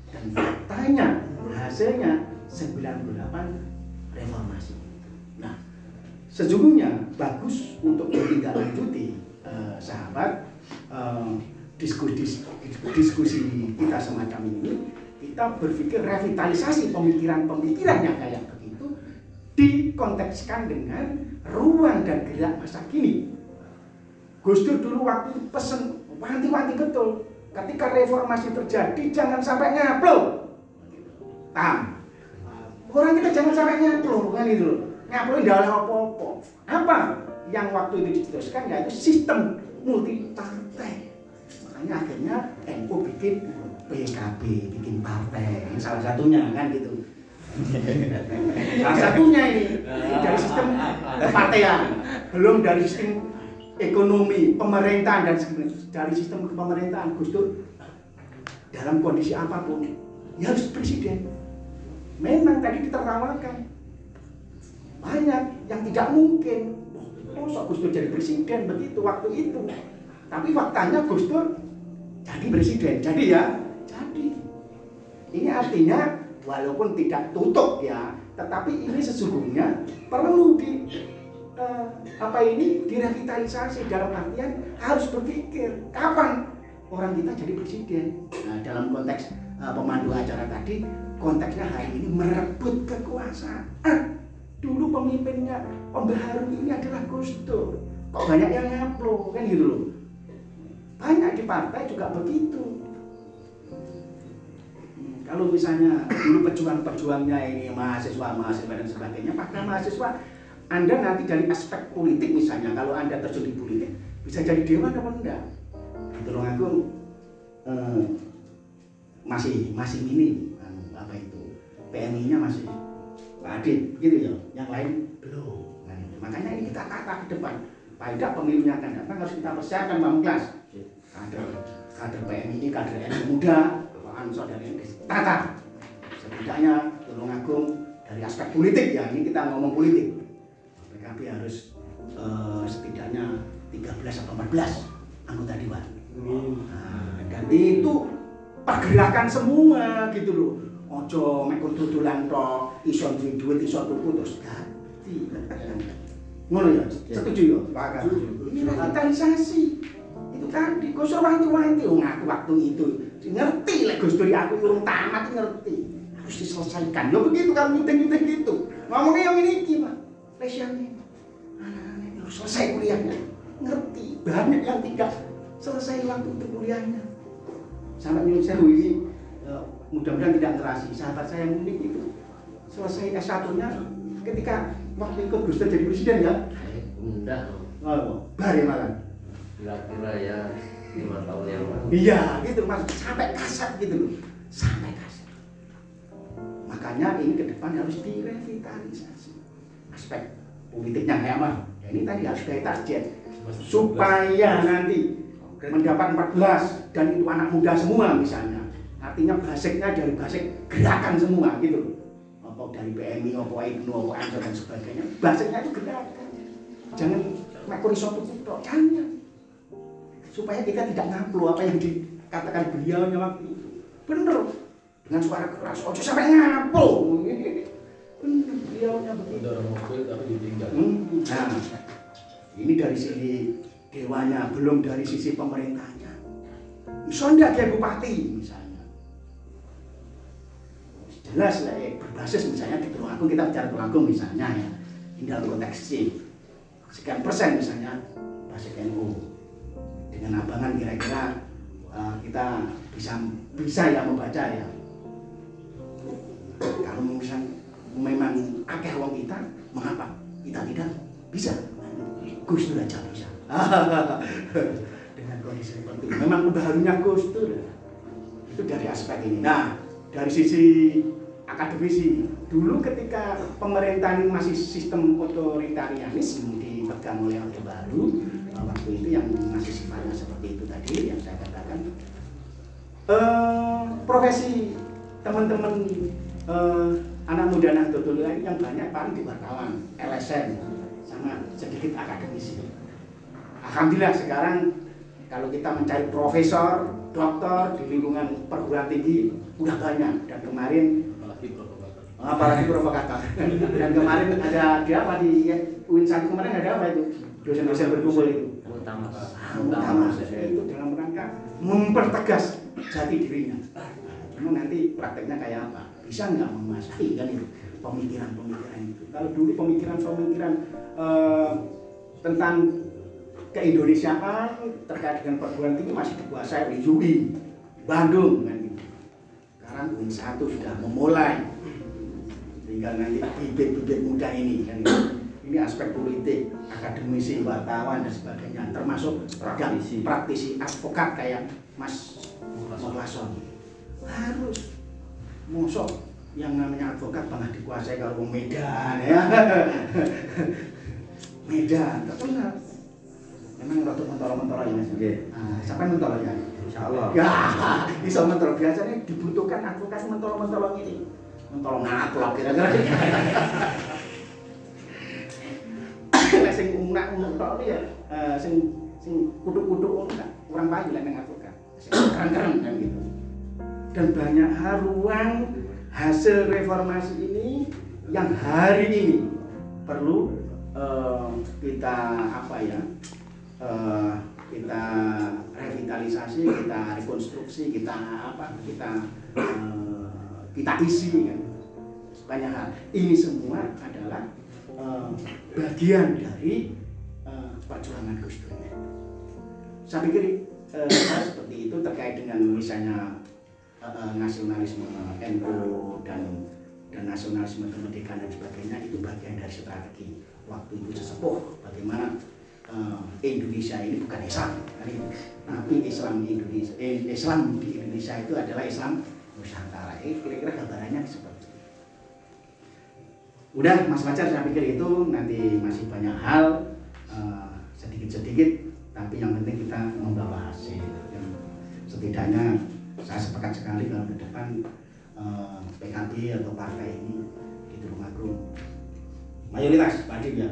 dan faktanya hasilnya 98 reformasi. Nah, sejujurnya bagus untuk ditindaklanjuti eh, sahabat eh, diskusi diskusi kita semacam ini kita berpikir revitalisasi pemikiran-pemikiran yang kayak begitu dikontekskan dengan ruang dan gerak masa kini. Gus Dur dulu waktu pesen wanti-wanti betul ketika reformasi terjadi jangan sampai ngaplo tam orang kita jangan sampai ngaplo kan itu ngaplo tidak oleh apa-apa. Apa yang waktu itu diteruskan yaitu sistem multi partai makanya akhirnya NU bikin PKB bikin partai. Ini salah satunya kan gitu. Salah satunya ini. Dari sistem kepartean. Belum dari sistem ekonomi pemerintahan dan dari sistem pemerintahan Gus Dur. Dalam kondisi apa pun ya harus presiden. Memang tadi ditertawakan. Banyak yang tidak mungkin. Sok Gus Dur jadi presiden begitu waktu itu. Tapi faktanya Gus Dur jadi presiden. Jadi ya jadi ini artinya walaupun tidak tutup ya tetapi ini sesungguhnya perlu di eh, apa ini direvitalisasi dalam artian harus berpikir kapan orang kita jadi presiden. Nah, dalam konteks eh, pemandu acara tadi, konteksnya hari ini merebut kekuasaan. Ah, dulu pemimpinnya pembaharu ini adalah Gus Dur. Kok banyak yang ngaplo kan gitu loh. Banyak di partai juga begitu. Kalau misalnya dulu pejuang-pejuangnya ini mahasiswa, mahasiswa dan sebagainya, pada mahasiswa anda nanti dari aspek politik misalnya, kalau Anda terjun di politik, bisa jadi dewan apa enggak? Tolong aku eh, masih masih minim anu, apa itu PMI-nya masih Adit gitu ya, yang lain belum. Nah, itu. Makanya ini kita tata ke depan. Paling pemilunya akan datang harus kita persiapkan Bang Kelas. Kader kader PMI, kader NU muda, Ansor ND. Tata. Setidaknya tolong agung dari aspek politik ya, ini kita ngomong politik. PKB harus eh, setidaknya 13 atau 14 anggota dewan. Nah, dan itu pergerakan semua gitu loh. Ojo mek dodolan tok, iso duwe duit, iso tuku terus ganti. Ngono ya, setuju ya, Pak. Ini revitalisasi. Itu tadi Gus Dur wanti-wanti ngaku waktu itu ngerti lek Gus Dur aku urung tamat ngerti. Harus diselesaikan. Ya begitu kalau nyuting-nyuting gitu. Ngomongnya yang ini Pak. Spesialnya anak-anak harus selesai kuliahnya. Ngerti banyak yang tidak selesai waktu untuk kuliahnya. Sampai nyuruh sewu ini eh, mudah-mudahan tidak terasi. Sahabat saya yang unik itu selesai S1 nya ketika waktu ikut Gus Dur jadi presiden ya. Enggak, oh, bare malah kira-kira ya lima tahun yang lalu. iya gitu mas. Sampai kasar gitu loh. Sampai kasar. Makanya ini ke depan harus direvitalisasi. Aspek politiknya kayak apa? Ya ini tadi harus dari target. Supaya nanti mendapat 14 dan itu anak muda semua misalnya. Artinya basicnya dari basic gerakan semua gitu loh. Apa dari PMI, apa IPNU, apa ANSOR dan sebagainya. Basicnya itu gerakan. Jangan mekuri suatu putra jangan supaya kita tidak ngaplu apa yang dikatakan beliaunya waktu itu. Bener. Dengan suara keras. Ojo sampai ngaplu. Bener beliaunya begitu. Dorong mobil tapi ditinggal. Hmm, Nah, ini dari sisi dewanya, belum dari sisi pemerintahnya. Ndak dia bupati misalnya. jelas lah ya berbasis misalnya di Tulungagung kita bicara Tulungagung misalnya ya. Ini dalam konteks sekian persen misalnya basis NU dengan abangan kira-kira uh, kita bisa bisa ya membaca ya. Kalau misalnya memang akeh wong kita mengapa? Kita tidak bisa. Gus Dur aja bisa. Dengan kondisi seperti itu memang udah Gus Dur itu dari aspek ini. Nah dari sisi akademisi dulu ketika pemerintahan masih sistem otoritarianisme dipegang oleh Orde Baru waktu itu yang masih sifatnya seperti itu tadi yang saya katakan. Eh, profesi teman-teman eh, anak muda Nahdlatul Ulama yang banyak paling di wartawan, LSM, sama sedikit akademisi. Alhamdulillah sekarang kalau kita mencari profesor, dokter di lingkungan perguruan tinggi udah banyak. Dan kemarin apalagi provokator. Dan kemarin ada di apa di UIN satu kemarin ada apa itu dosen-dosen berkumpul itu. Utama utama itu dalam rangka mempertegas jati dirinya. Cuma nanti prakteknya kayak apa? Bisa nggak menguasai kan itu pemikiran-pemikiran itu? Kalau dulu pemikiran-pemikiran eh, tentang keindonesiaan terkait dengan perguruan tinggi masih dikuasai oleh UI Bandung kan gitu. sekarang UIN satu sudah memulai. Tinggal nanti bibit-bibit muda ini kan gitu. Ini aspek politik akademisi wartawan dan sebagainya termasuk praktisi. praktisi advokat kayak Mas Muklason harus. Mosok yang namanya advokat pernah dikuasai kalau Medan ya. Medan terkenal memang rada mentolo-mentolo ya mas Oke. nah, siapa yang mentolo ya? Insya Allah. ya bisa mentolo biasanya dibutuhkan advokat mentolo-mentolo ini. Mentolo ngaklok kira-kira Lek sing unak-unak tok ya eh, sing sing kan kurang payu lek nang keren-keren kan gitu. Dan banyak hal ruang hasil reformasi ini yang hari ini perlu eh, kita apa ya? eh, kita revitalisasi, kita rekonstruksi, kita apa? Kita eh, kita isi kan. Banyak hal. Ini semua adalah eh, bagian dari eh, perjuangan Gus Dur. Saya pikir hal seperti itu terkait dengan misalnya eh, nasionalisme NU dan dan nasionalisme kemerdekaan dan sebagainya itu bagian dari strategi waktu itu sesepuh. Bagaimana eh, Indonesia ini bukan Islam. Tapi Islam Indonesia Islam di Indonesia itu adalah Islam Nusantara. Eh, kira-kira gambarannya seperti udah Mas Fajar saya pikir itu nanti masih banyak hal eh, sedikit-sedikit tapi yang penting kita membawa hasil yang setidaknya saya sepakat sekali kalau ke depan eh, PKB atau partai ini di Tulungagung mayoritas Pak Dim ya?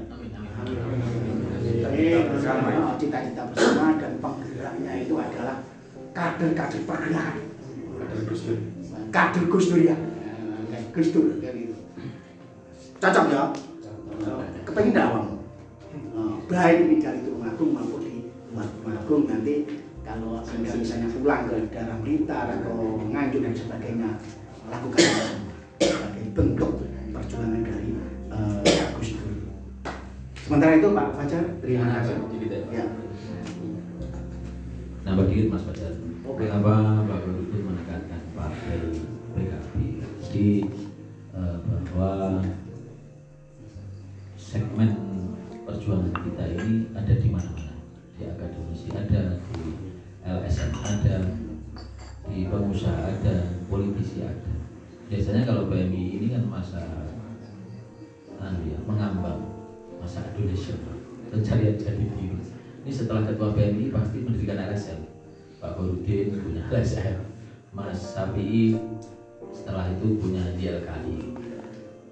Tapi bersama cita-cita bersama dan penggeraknya itu adalah kader-kader pergerakan kader Gus Dur. Ya? Eh, Gus Dur gitu cocok ya? Kepengen dah bang? Eh, baik ini dari Tulungagung maupun di luar Tulungagung nanti kalau anda misalnya pulang ke daerah Blitar atau Nganjuk dan sebagainya lakukan sebagai bentuk perjuangan dari eh, Gus Dur. Sementara itu Pak Fajar terima kasih. ya. ya. Nambah dikit Mas Fajar. Kenapa Pak Guru menekankan partai PKB? Jadi eh, bahwa Biasanya kalau PMI ini kan masa anu ya, mengambang masa Indonesia pencarian jati diri. Ini setelah ketua PMI pasti mendirikan LSM. Pak Korudin punya LSM, Mas Sapi setelah itu punya YLKI,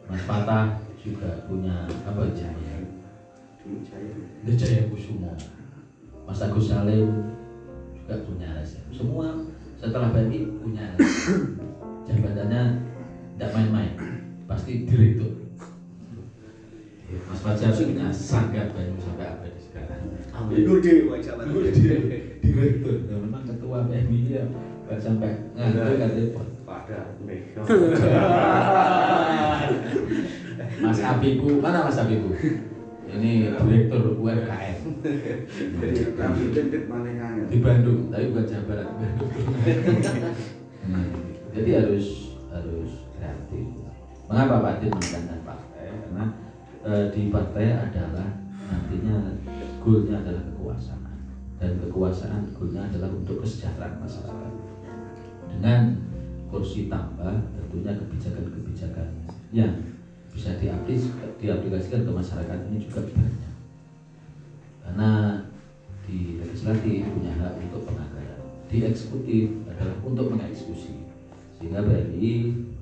Mas Fatah juga punya apa Jaya, Jaya Kusumo, Mas Agus Salim juga punya LSM. Semua setelah PMI punya LSM. Jabatannya tidak main-main, pasti direktur. Mas Fajar punya sanggar banyak sampai abadi sekarang. Gede wajah Dulu dia direktur, ya, memang ketua PMI dia nggak sampai ngantuk katanya ada Mega. Mas Abiku, mana Mas Abiku? Ini direktur UMKM di Bandung, tapi bukan Jawa Barat, di. Nah, jadi harus harus kreatif. Mengapa Pak Din menekankan partai? Karena eh, di partai adalah nantinya goalnya adalah kekuasaan dan kekuasaan goalnya adalah untuk kesejahteraan masyarakat. Dengan kursi tambah tentunya kebijakan-kebijakan yang bisa diaplis, diaplikasikan ke masyarakat ini juga banyak karena di legislatif punya hak untuk penganggaran di eksekutif adalah untuk mengeksekusi sehingga BRI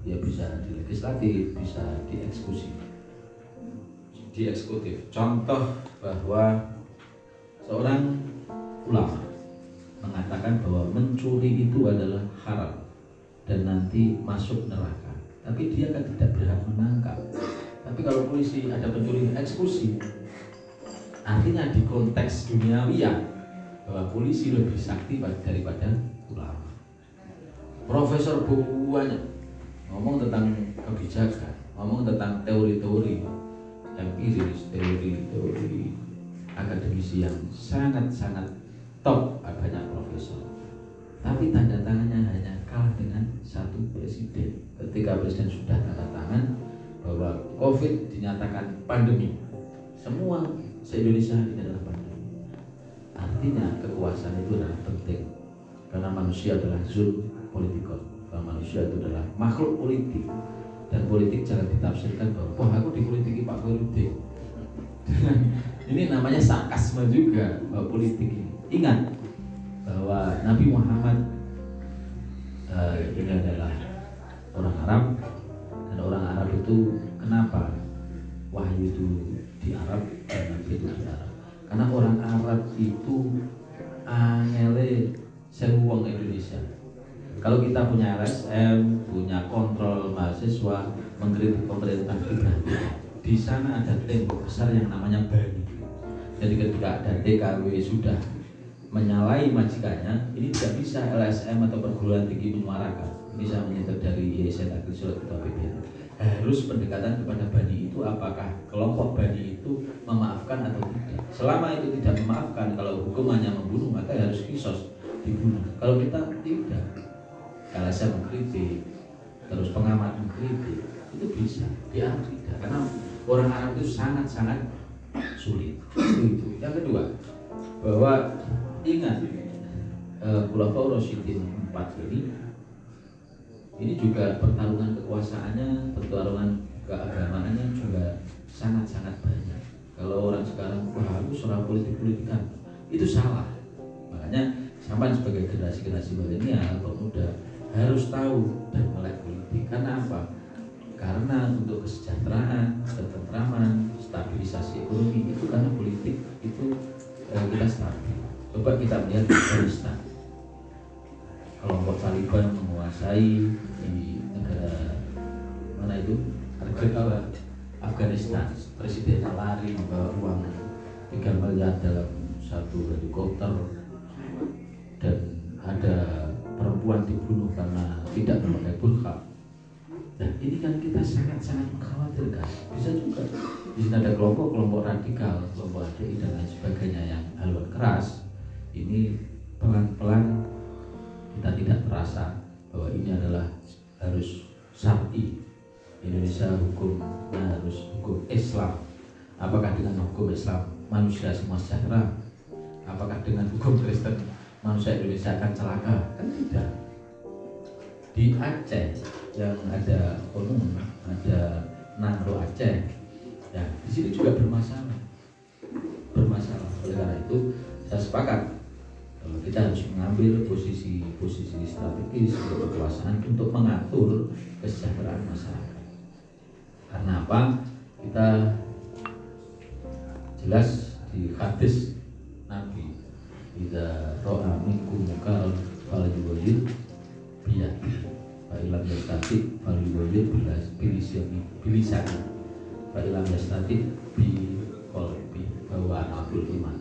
ya bisa di legislatif bisa dieksekusi. Di eksekutif contoh bahwa seorang ulama mengatakan bahwa mencuri itu adalah haram dan nanti masuk neraka. Tapi dia kan tidak berhak menangkap. Tapi kalau polisi ada pencuri eksekusi. Artinya di konteks duniawi ya bahwa polisi lebih sakti daripada ulama. Profesor banyak ngomong tentang kebijakan ngomong tentang teori-teori empiris teori-teori akademisi yang sangat-sangat top banyak profesor. Tapi tanda tangannya hanya kalah dengan satu presiden. Ketika presiden sudah tanda tangan bahwa covid dinyatakan pandemi. Semua se-Indonesia ini adalah pandemi. Artinya kekuasaan itu adalah penting. Karena manusia adalah zul politikon bahwa manusia itu adalah makhluk politik. Dan politik jangan ditafsirkan bahwa wah aku dipolitiki Pak Politik ini namanya sarkasme juga bahwa politik ini. Ingat bahwa Nabi Muhammad eh, ini adalah orang Arab. Dan orang Arab itu kenapa wahyu itu di Arab dan Nabi itu di Arab? Karena orang Arab itu angele seruang Indonesia kalau kita punya LSM, punya kontrol mahasiswa, mengkritik pemerintah kita, di sana ada tembok besar yang namanya BANI. Jadi ketika ada DKW sudah menyalahi majikannya, ini tidak bisa LSM atau perguruan tinggi menyuarakan, bisa menyetor dari IAIN Agri Surat atau APBN. Harus pendekatan kepada Bani itu apakah kelompok Bani itu memaafkan atau tidak. Selama itu tidak memaafkan, kalau hukum hanya membunuh maka harus kisos dibunuh. Kalau kita tidak, LSM mengkritik, terus pengamat mengkritik, itu bisa. Arab tidak, karena orang Arab itu sangat-sangat sulit. Itu. Yang kedua, bahwa ingat eh, Khulafaur Rasyidin 4 ini ini juga pertarungan kekuasaannya, pertarungan keagamaannya juga sangat-sangat banyak. Kalau orang sekarang wah seorang politik-politikan itu salah. Makanya sampai sebagai generasi-generasi milenial pemuda harus tahu dan melek politik. Karena apa? Karena untuk kesejahteraan, ketentraman, stabilisasi ekonomi itu karena politik itu eh, kita stabil. Coba kita melihat Afghanistan. Kelompok Taliban menguasai di negara mana itu? Negara Afghanistan. Presiden lari membawa uang 3 miliar dalam satu helikopter dan ada perempuan dibunuh karena tidak memakai burqa. Dan ini kan kita sangat-sangat mengkhawatirkan. Bisa juga di sini ada kelompok-kelompok radikal, kelompok HDI dan lain sebagainya yang haluan keras. Ini pelan-pelan kita tidak terasa bahwa ini adalah harus syar'i. Indonesia hukumnya harus hukum Islam. Apakah dengan hukum Islam manusia semua sejahtera? Apakah dengan hukum Kristen manusia Indonesia akan celaka? Kan tidak. Di Aceh yang ada Konun, ada Nando Aceh, ya di sini juga bermasalah, bermasalah. Oleh karena itu saya sepakat bahwa kita harus mengambil posisi-posisi strategis untuk kekuasaan untuk mengatur kesejahteraan masyarakat. Karena apa? Kita jelas di hadis Ida ro'a minkum mukal fal yuwajid biyadi Fa ilam yastati fal yuwajid bilisani bilisani Fa ilam yastati bi kolbi bahwa anakul iman.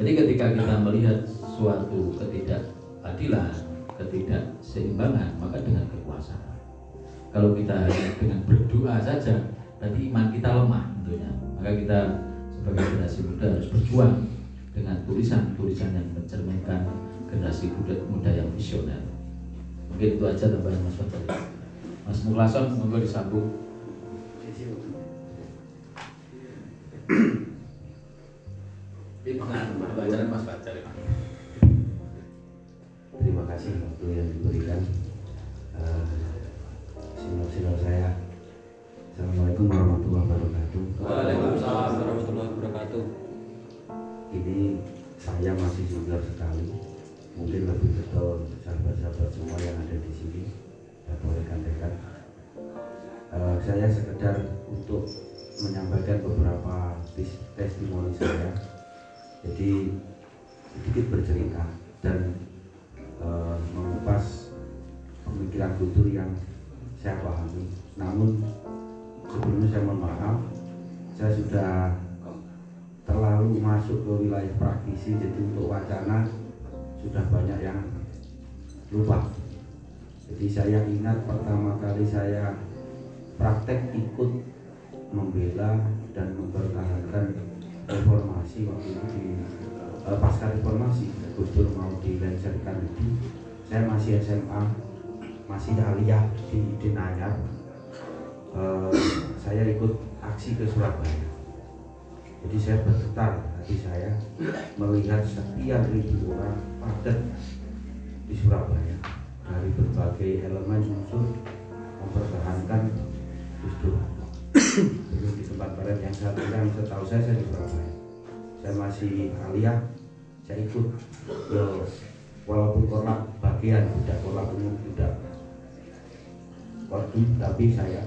Jadi ketika kita melihat suatu ketidakadilan, ketidakseimbangan, maka dengan kekuasaan. Kalau kita dengan berdoa saja, berarti iman kita lemah tentunya. Maka kita sebagai generasi muda harus berjuang dengan tulisan-tulisan yang mencerminkan generasi muda, muda yang visioner. Mungkin itu aja tambahan Mas Fajar. Mas Muklason, monggo disambung. Mas Fajar. Terima kasih waktu yang diberikan. Eh, Sinop-sinop saya. Assalamualaikum warahmatullahi wabarakatuh. Waalaikumsalam warahmatullahi wabarakatuh. Ini saya masih junior sekali. Mungkin lebih betul sahabat-sahabat semua yang ada di sini atau rekan-rekan. Eh, saya sekedar untuk menyampaikan beberapa tes- testimoni saya. Jadi sedikit bercerita dan eh, mengupas pemikiran kultur yang saya pahami. Namun sebelumnya saya mohon maaf, saya sudah terlalu masuk ke wilayah praktisi, jadi untuk wacana sudah banyak yang lupa. Jadi saya ingat pertama kali saya praktek ikut membela dan mempertahankan reformasi waktu itu di eh, pasca reformasi. Gus mau dilengsarkan itu saya masih SMA masih aliyah di Nanyar Eh, saya ikut aksi ke Surabaya jadi saya bergetar hati saya melihat sekian ribu orang padat di Surabaya dari berbagai elemen unsur mempertahankan Dur dulu di tempat barat yang saya yang setahu saya saya di Surabaya. Saya masih aliyah saya ikut ke walaupun kolak bagian tidak kolak umum tidak kodim tapi saya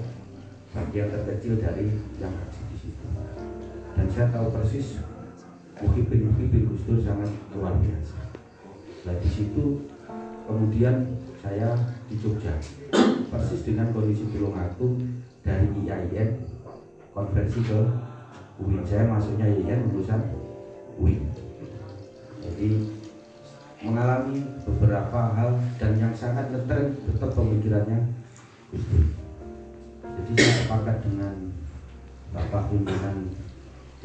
bagian terkecil dari yang dan saya tahu persis Muhibin Gus Dur sangat luar biasa. Nah di situ kemudian saya di Jogja. Persis dengan kondisi Tulungagung dari IAIN konversi ke UIN saya masuknya IAIN lulusan UIN jadi mengalami beberapa hal dan yang sangat ngetren tetap pemikirannya Gus jadi saya sepakat dengan Bapak pimpinan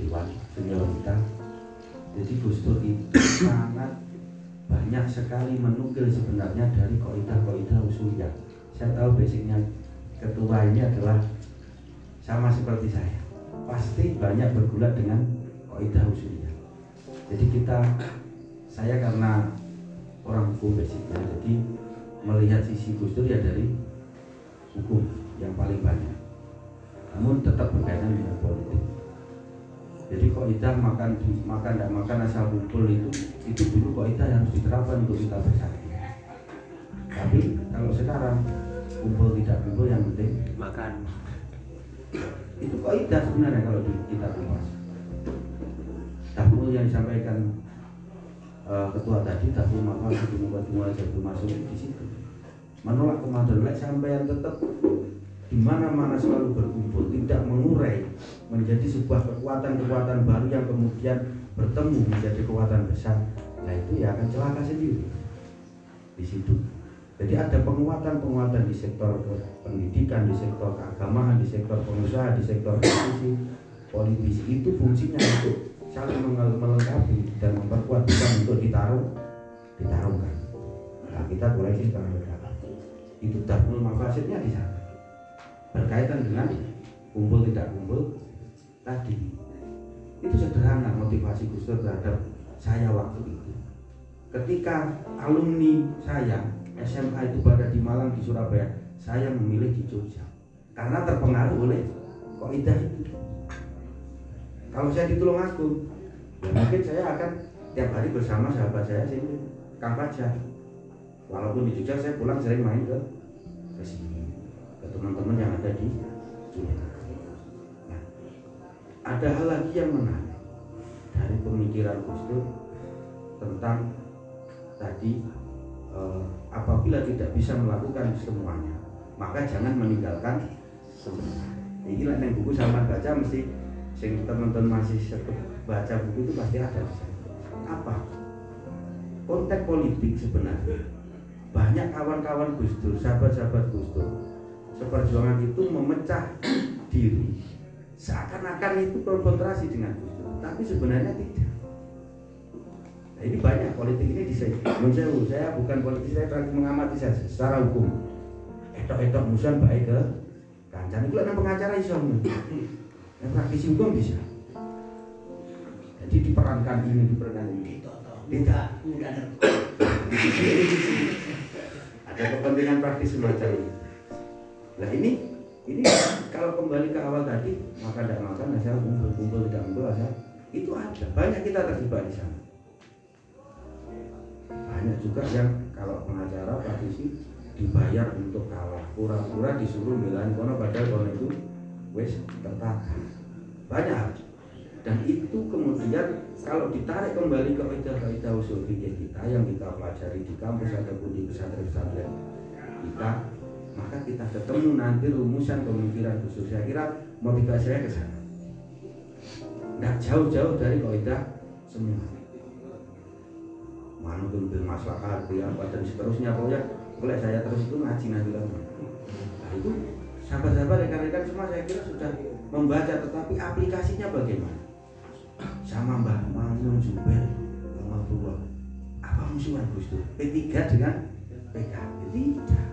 Dewan senior kita. Jadi Gus Dur itu sangat banyak sekali menukil sebenarnya dari koidah-koidah usulnya saya tahu basicnya ketua ini adalah sama seperti saya. Pasti banyak bergulat dengan koidah usulnya jadi kita saya karena orang hukum basicnya jadi melihat sisi Gus Dur ya dari hukum yang paling banyak. Namun tetap berkaitan dengan politik jadi kaidah makan makan tidak makan asal kumpul itu itu dulu kaidah yang harus diterapkan untuk kita bersatu. Tapi kalau sekarang kumpul tidak kumpul yang penting makan. Itu kaidah sebenarnya kalau kita kupas. Dahulu yang disampaikan eh, ketua tadi dahulu maka itu mulai jadi masuk di situ. Menolak komandan lain sampai yang tetap di mana-mana selalu berkumpul tidak mengurai menjadi sebuah kekuatan-kekuatan baru yang kemudian bertemu menjadi kekuatan besar. Nah itu ya akan celaka sendiri. Di situ. Jadi ada penguatan-penguatan di sektor pendidikan, di sektor keagamaan, di sektor pengusaha, di sektor politisi, politisi itu fungsinya untuk saling melengkapi dan memperkuat bukan untuk ditaruh, ditarungkan. Nah, kita koleksi sekarang berkata itu dapur mafasidnya di sana. Berkaitan dengan kumpul tidak kumpul tadi. Itu sederhana motivasi Gus Dur terhadap saya waktu itu. Ketika alumni saya SMA itu pada di Malang di Surabaya saya memilih di Jogja. Karena terpengaruh oleh kaidah itu. Kalau saya di Tulungagung ya mungkin saya akan tiap hari bersama sahabat saya sini Kang Fajar. Walaupun di Jogja saya pulang sering main ke ke sini ke teman-teman yang ada di nah, ada hal lagi yang menarik dari pemikiran Gus Dur tentang tadi eh, apabila tidak bisa melakukan semuanya maka jangan meninggalkan semuanya. Ini yang buku sama baca mesti sing teman-teman masih baca buku itu pasti ada apa? Konteks politik sebenarnya. Banyak kawan-kawan Gus Dur sahabat-sahabat Gus Dur seperjuangan itu memecah diri seakan-akan itu konfrontasi dengan Gus Dur tapi sebenarnya tidak. Nah, ini banyak politik ini di saya saya bukan politik saya terakhir mengamati saja secara hukum. Etok-etok musuhan baik ke kancane itu ada pengacara iso yang praktisi hukum bisa. Jadi diperankan ini diperankan ini. Tidak. Ada kepentingan praktis semacam ini. Nah ini ini kalau kembali ke awal tadi maka tidak makan asal kumpul kumpul tidak kumpul asal itu ada. Banyak kita terjebak di sana. Banyak juga yang kalau pengacara praktisi dibayar untuk kalah. Pura-pura disuruh belain kono padahal kono itu wes tertata banyak dan itu kemudian kalau ditarik kembali ke kaidah-kaidah usul fikih kita yang kita pelajari di kampus ataupun di pesantren-pesantren kita maka kita ketemu nanti rumusan pemikiran khusus. Saya kira motivasi saya ke sana. Nggak jauh-jauh dari kaidah semua. Manutun bil maslahat bil apa dan seterusnya. Pokoknya boleh saya terus itu ngaji nanti nah itu sahabat-sahabat rekan-rekan semua saya kira sudah membaca tetapi aplikasinya bagaimana? Sama Mbak Mamun Juber Rahmatullah apa musuhan Gus Dur? P3 dengan PKB tidak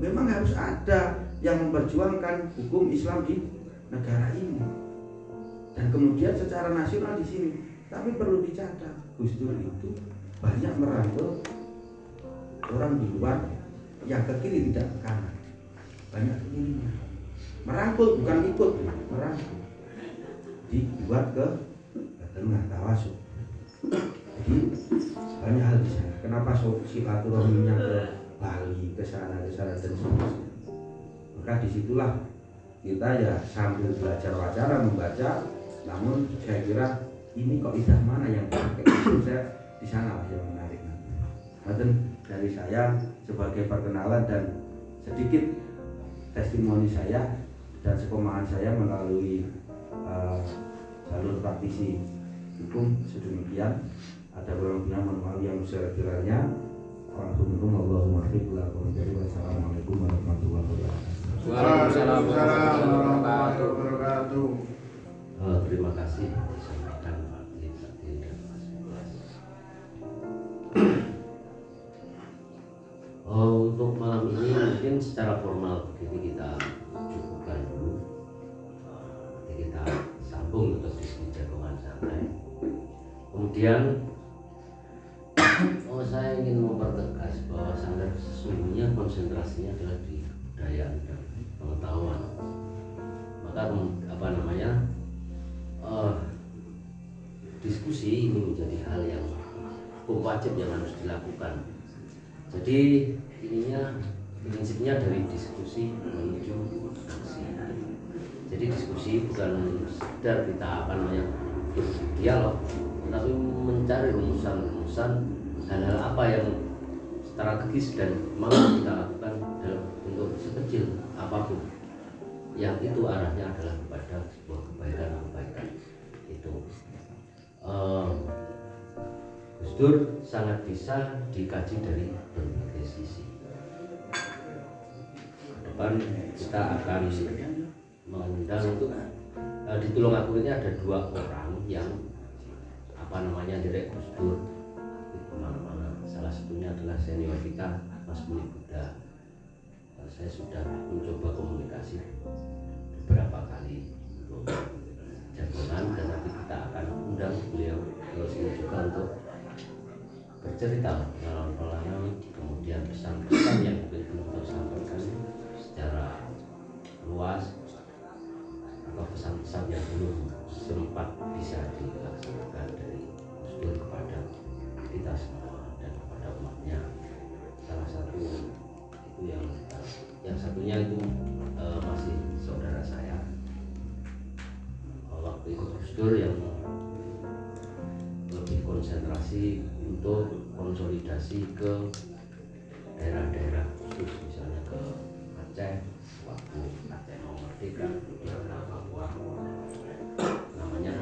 memang harus ada yang memperjuangkan hukum Islam di negara ini. Dan kemudian secara nasional di sini. Tapi perlu dicatat Gus Dur itu banyak merangkul orang di luar yang ke kiri tidak ke kanan. Banyak ke kirinya. Merangkul bukan ikut merangkul. Dibuat ke ke tengah tawasud jadi banyak hal di sana. Kenapa silaturahminya ke Bali ke sana ke sana dan seterusnya. Maka di situlah kita ya sambil belajar wacana membaca. Namun saya kira ini kok idah mana yang pakai? Itu saya di sana yang menarik nanti. Dari saya sebagai perkenalan dan sedikit testimoni saya dan sekemahan saya melalui eh, jalur praktisi hukum sedemikian. Ada beberapa mohon maaf yang sekurang-kurangnya Alhamdulillah Wassalamualaikum warahmatullahi wabarakatuh Waalaikumsalam warahmatullahi wabarakatuh. Oh, terima kasih disampaikan Pak Titi dan Mas Buas. Oh, untuk malam ini mungkin secara formal begini kita cukupkan dulu. Nanti kita sambung untuk diskusi jagongan santai. Kemudian konsentrasinya adalah di kebudayaan dan pengetahuan. Maka apa namanya eh, diskusi ini menjadi hal yang hukum wajib yang harus dilakukan. Jadi ininya prinsipnya dari diskusi menuju aksi. Jadi diskusi bukan sekedar kita apa namanya berdialog, tetapi mencari rumusan-rumusan hal-hal apa yang strategis dan mau kita sekecil apa pun. Yang itu arahnya adalah kepada sebuah kebaikan-kebaikan itu. Eh, Gus Dur sangat bisa dikaji dari berbagai sisi. Depan kita akan mengundang untuk eh, di Tulungagung ini ada dua orang yang apa namanya direk Gus Dur salah satunya adalah senior kita Mas Muni Buddha saya sudah mencoba komunikasi beberapa kali. Jagongan dan nanti kita akan undang beliau ke sini juga untuk bercerita pengalaman-pengalaman kemudian pesan-pesan yang mungkin belum tersampaikan secara luas atau pesan-pesan yang belum sempat bisa dilaksanakan dari Gus Dur kepada kita semua dan kepada umatnya. Salah satu itu yang yang satunya itu eh, masih saudara saya. Waktu itu Gus Dur yang lebih konsentrasi untuk konsolidasi ke daerah-daerah khusus misalnya ke Aceh waktu Aceh mau merdeka ke Papua. Namanya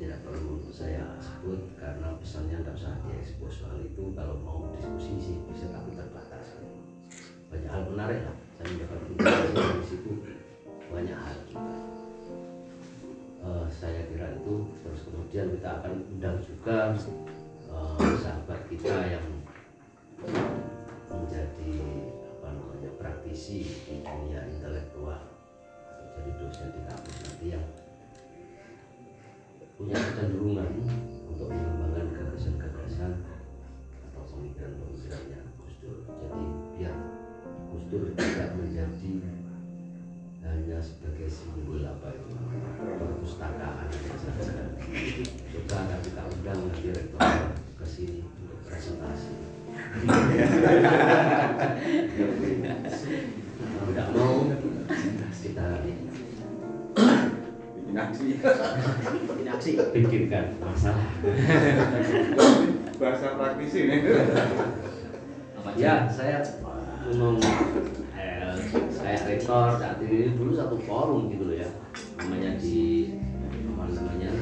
tidak perlu saya sebut karena pesannya tidak usah diekspos soal itu. Kalau mau diskusi sih bisa tapi terbatas banyak hal menarik lah. Saya mendapat informasi dari situ. Banyak hal Eh, saya kira itu terus kemudian kita akan undang juga eh, sahabat kita yang menjadi apa namanya praktisi di dunia intelektual. Atau jadi dosen di kampus nanti yang punya kecenderungan untuk mengembangkan gagasan-gagasan atau pemikiran-pemikirannya Gus Dur. Jadi biar Dur tidak menjadi hanya sebagai simbol apa itu perpustakaan saja. Coba akan kita undang nanti rektor ke sini untuk presentasi. Tidak mau kita bikin aksi Ini aksi. pikirkan masalah. bahasa praktisi nih Ya, saya ngomong eh, saya rektor saat ini dulu satu forum gitu loh ya. Namanya di apa namanya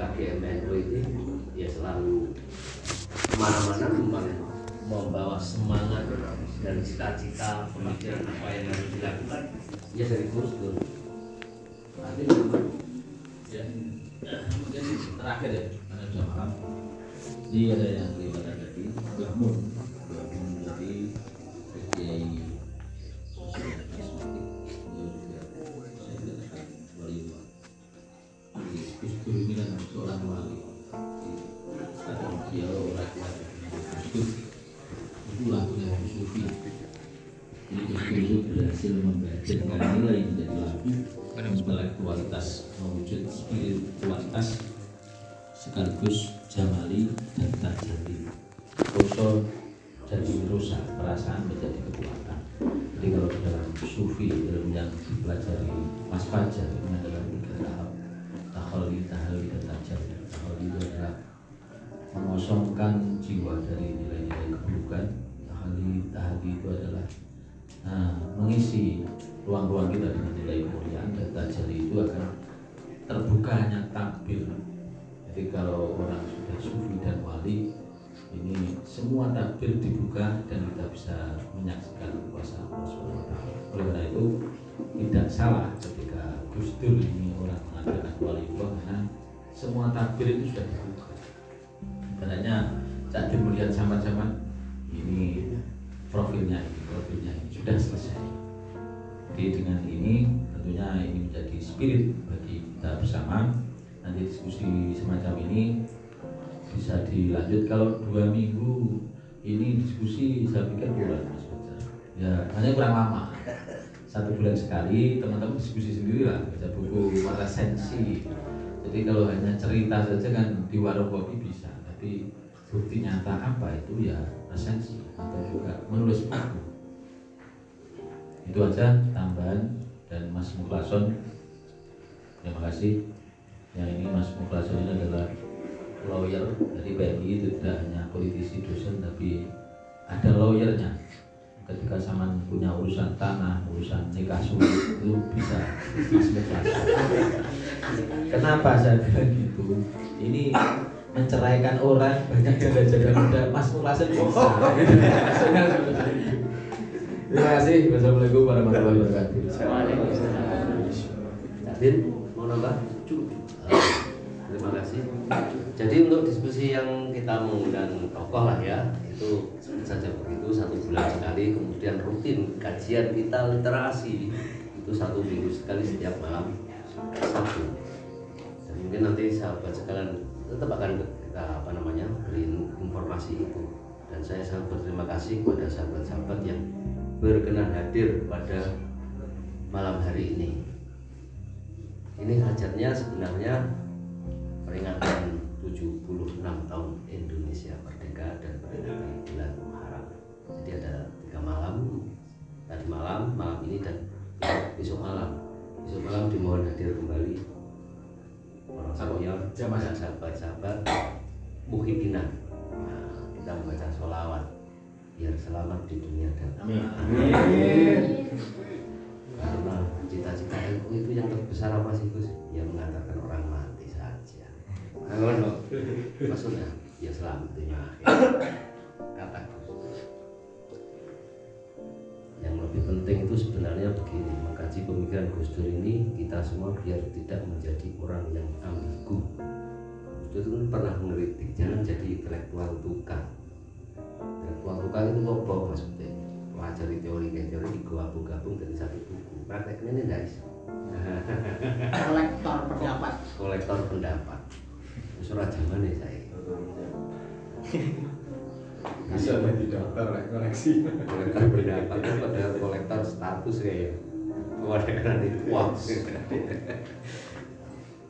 KGMNU itu ya selalu ke mana-mana memang membawa semangat dan cita-cita pemikiran apa yang harus dilakukan. Ya dari Gus Dur Nanti memang ya, mungkin terakhir ya, karena sudah malam. Ini ada yang kelihatan tadi, Mbah sufi dan wali ini semua takbir dibuka dan kita bisa menyaksikan kuasa Allah taala. Oleh karena itu tidak salah ketika Gus Dur ini orang mengatakan wali Allah karena semua takbir itu sudah dibuka. Katanya Cak Dur melihat sama-sama ini profilnya ini, profilnya ini sudah selesai. Jadi dengan ini tentunya ini menjadi spirit bagi kita bersama. Nanti diskusi semacam ini bisa dilanjut kalau dua minggu ini diskusi saya pikir kurang Mas. Ya hanya kurang lama. Satu bulan sekali teman-teman diskusi sendiri lah baca buku warna sensi. Jadi kalau hanya cerita saja kan di warung kopi bisa, tapi bukti nyata apa itu ya resensi atau juga menulis buku itu aja tambahan dan Mas Muklason terima kasih yang ini Mas Muklason ini adalah lawyer dari PMI itu tidak hanya politisi dosen tapi ada lawyernya ketika zaman punya urusan tanah urusan nikah sulit itu bisa Mas kenapa saya bilang gitu ini menceraikan orang banyak jaga-jaga muda Mas Muklason bisa Terima kasih. Wassalamualaikum warahmatullahi wabarakatuh. Din, mau nambah? Ah, Terima kasih. Jadi untuk diskusi yang kita mengundang tokoh lah ya, itu saja begitu satu bulan sekali, kemudian rutin kajian kita literasi itu satu minggu sekali setiap malam Sabtu. Dan mungkin nanti sahabat sekalian tetap akan kita apa namanya beri informasi itu. Dan saya sangat berterima kasih kepada sahabat-sahabat yang berkenan hadir pada malam hari ini. Ini hajatnya sebenarnya peringatan 76 tahun Indonesia merdeka dan memperingati bulan Muharram. Jadi ada tiga malam, tadi malam, malam ini dan besok malam. Besok malam dimohon hadir kembali para senior, jamaah sahabat-sahabat muhibinan. Nah, kita membaca sholawat biar selamat di dunia dan Amin. karena cita-cita itu yang terbesar apa sih Gus? Ya mengantarkan orang mati. Nah, maksudnya ya selamat akhirat. Kata. Yang lebih penting itu sebenarnya begini mengkaji pemikiran Gus Dur ini kita semua biar tidak menjadi orang yang ambigu. Gus Dur pernah mengkritik jangan jadi intelektual tukang. Intelektual tukang itu apa? Maksudnya pelajari teori kayak teori digabung-gabung dari satu buku. Prakteknya ini bisa kolektor pendapat. Kolektor pendapat surat zaman nih saya. Bisa jadi dokter lah koleksi. Kolektor pendapat itu padahal kolektor status kayak kewarganegaraan itu wah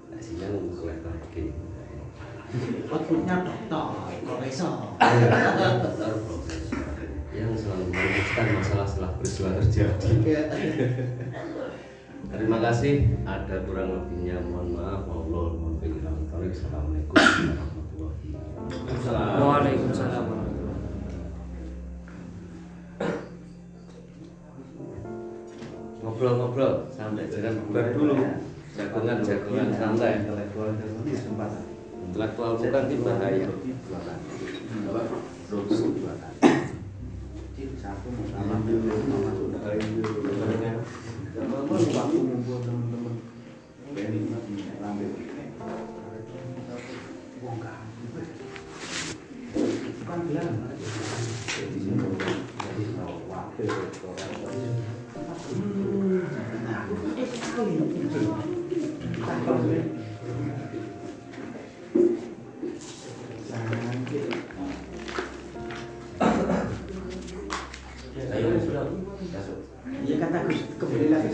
nah sinyal kolektor begini outputnya dokter profesor. Dokter profesor. Yang selalu merumuskan masalah setelah peristiwa terjadi. Terima kasih. Ada kurang lebihnya mohon maaf. Allah mohon Assalamualaikum warahmatullahi wabarakatuh. Waalaikumsalam. ngobrol-ngobrol sampai jangan bubar dulu. Jagongan jagongan santai. Intelektual bukan di bahaya satu sama sama sudah waktu ngumpul teman-teman wakil ayo sudah masuk ya kata Gus kembali lagi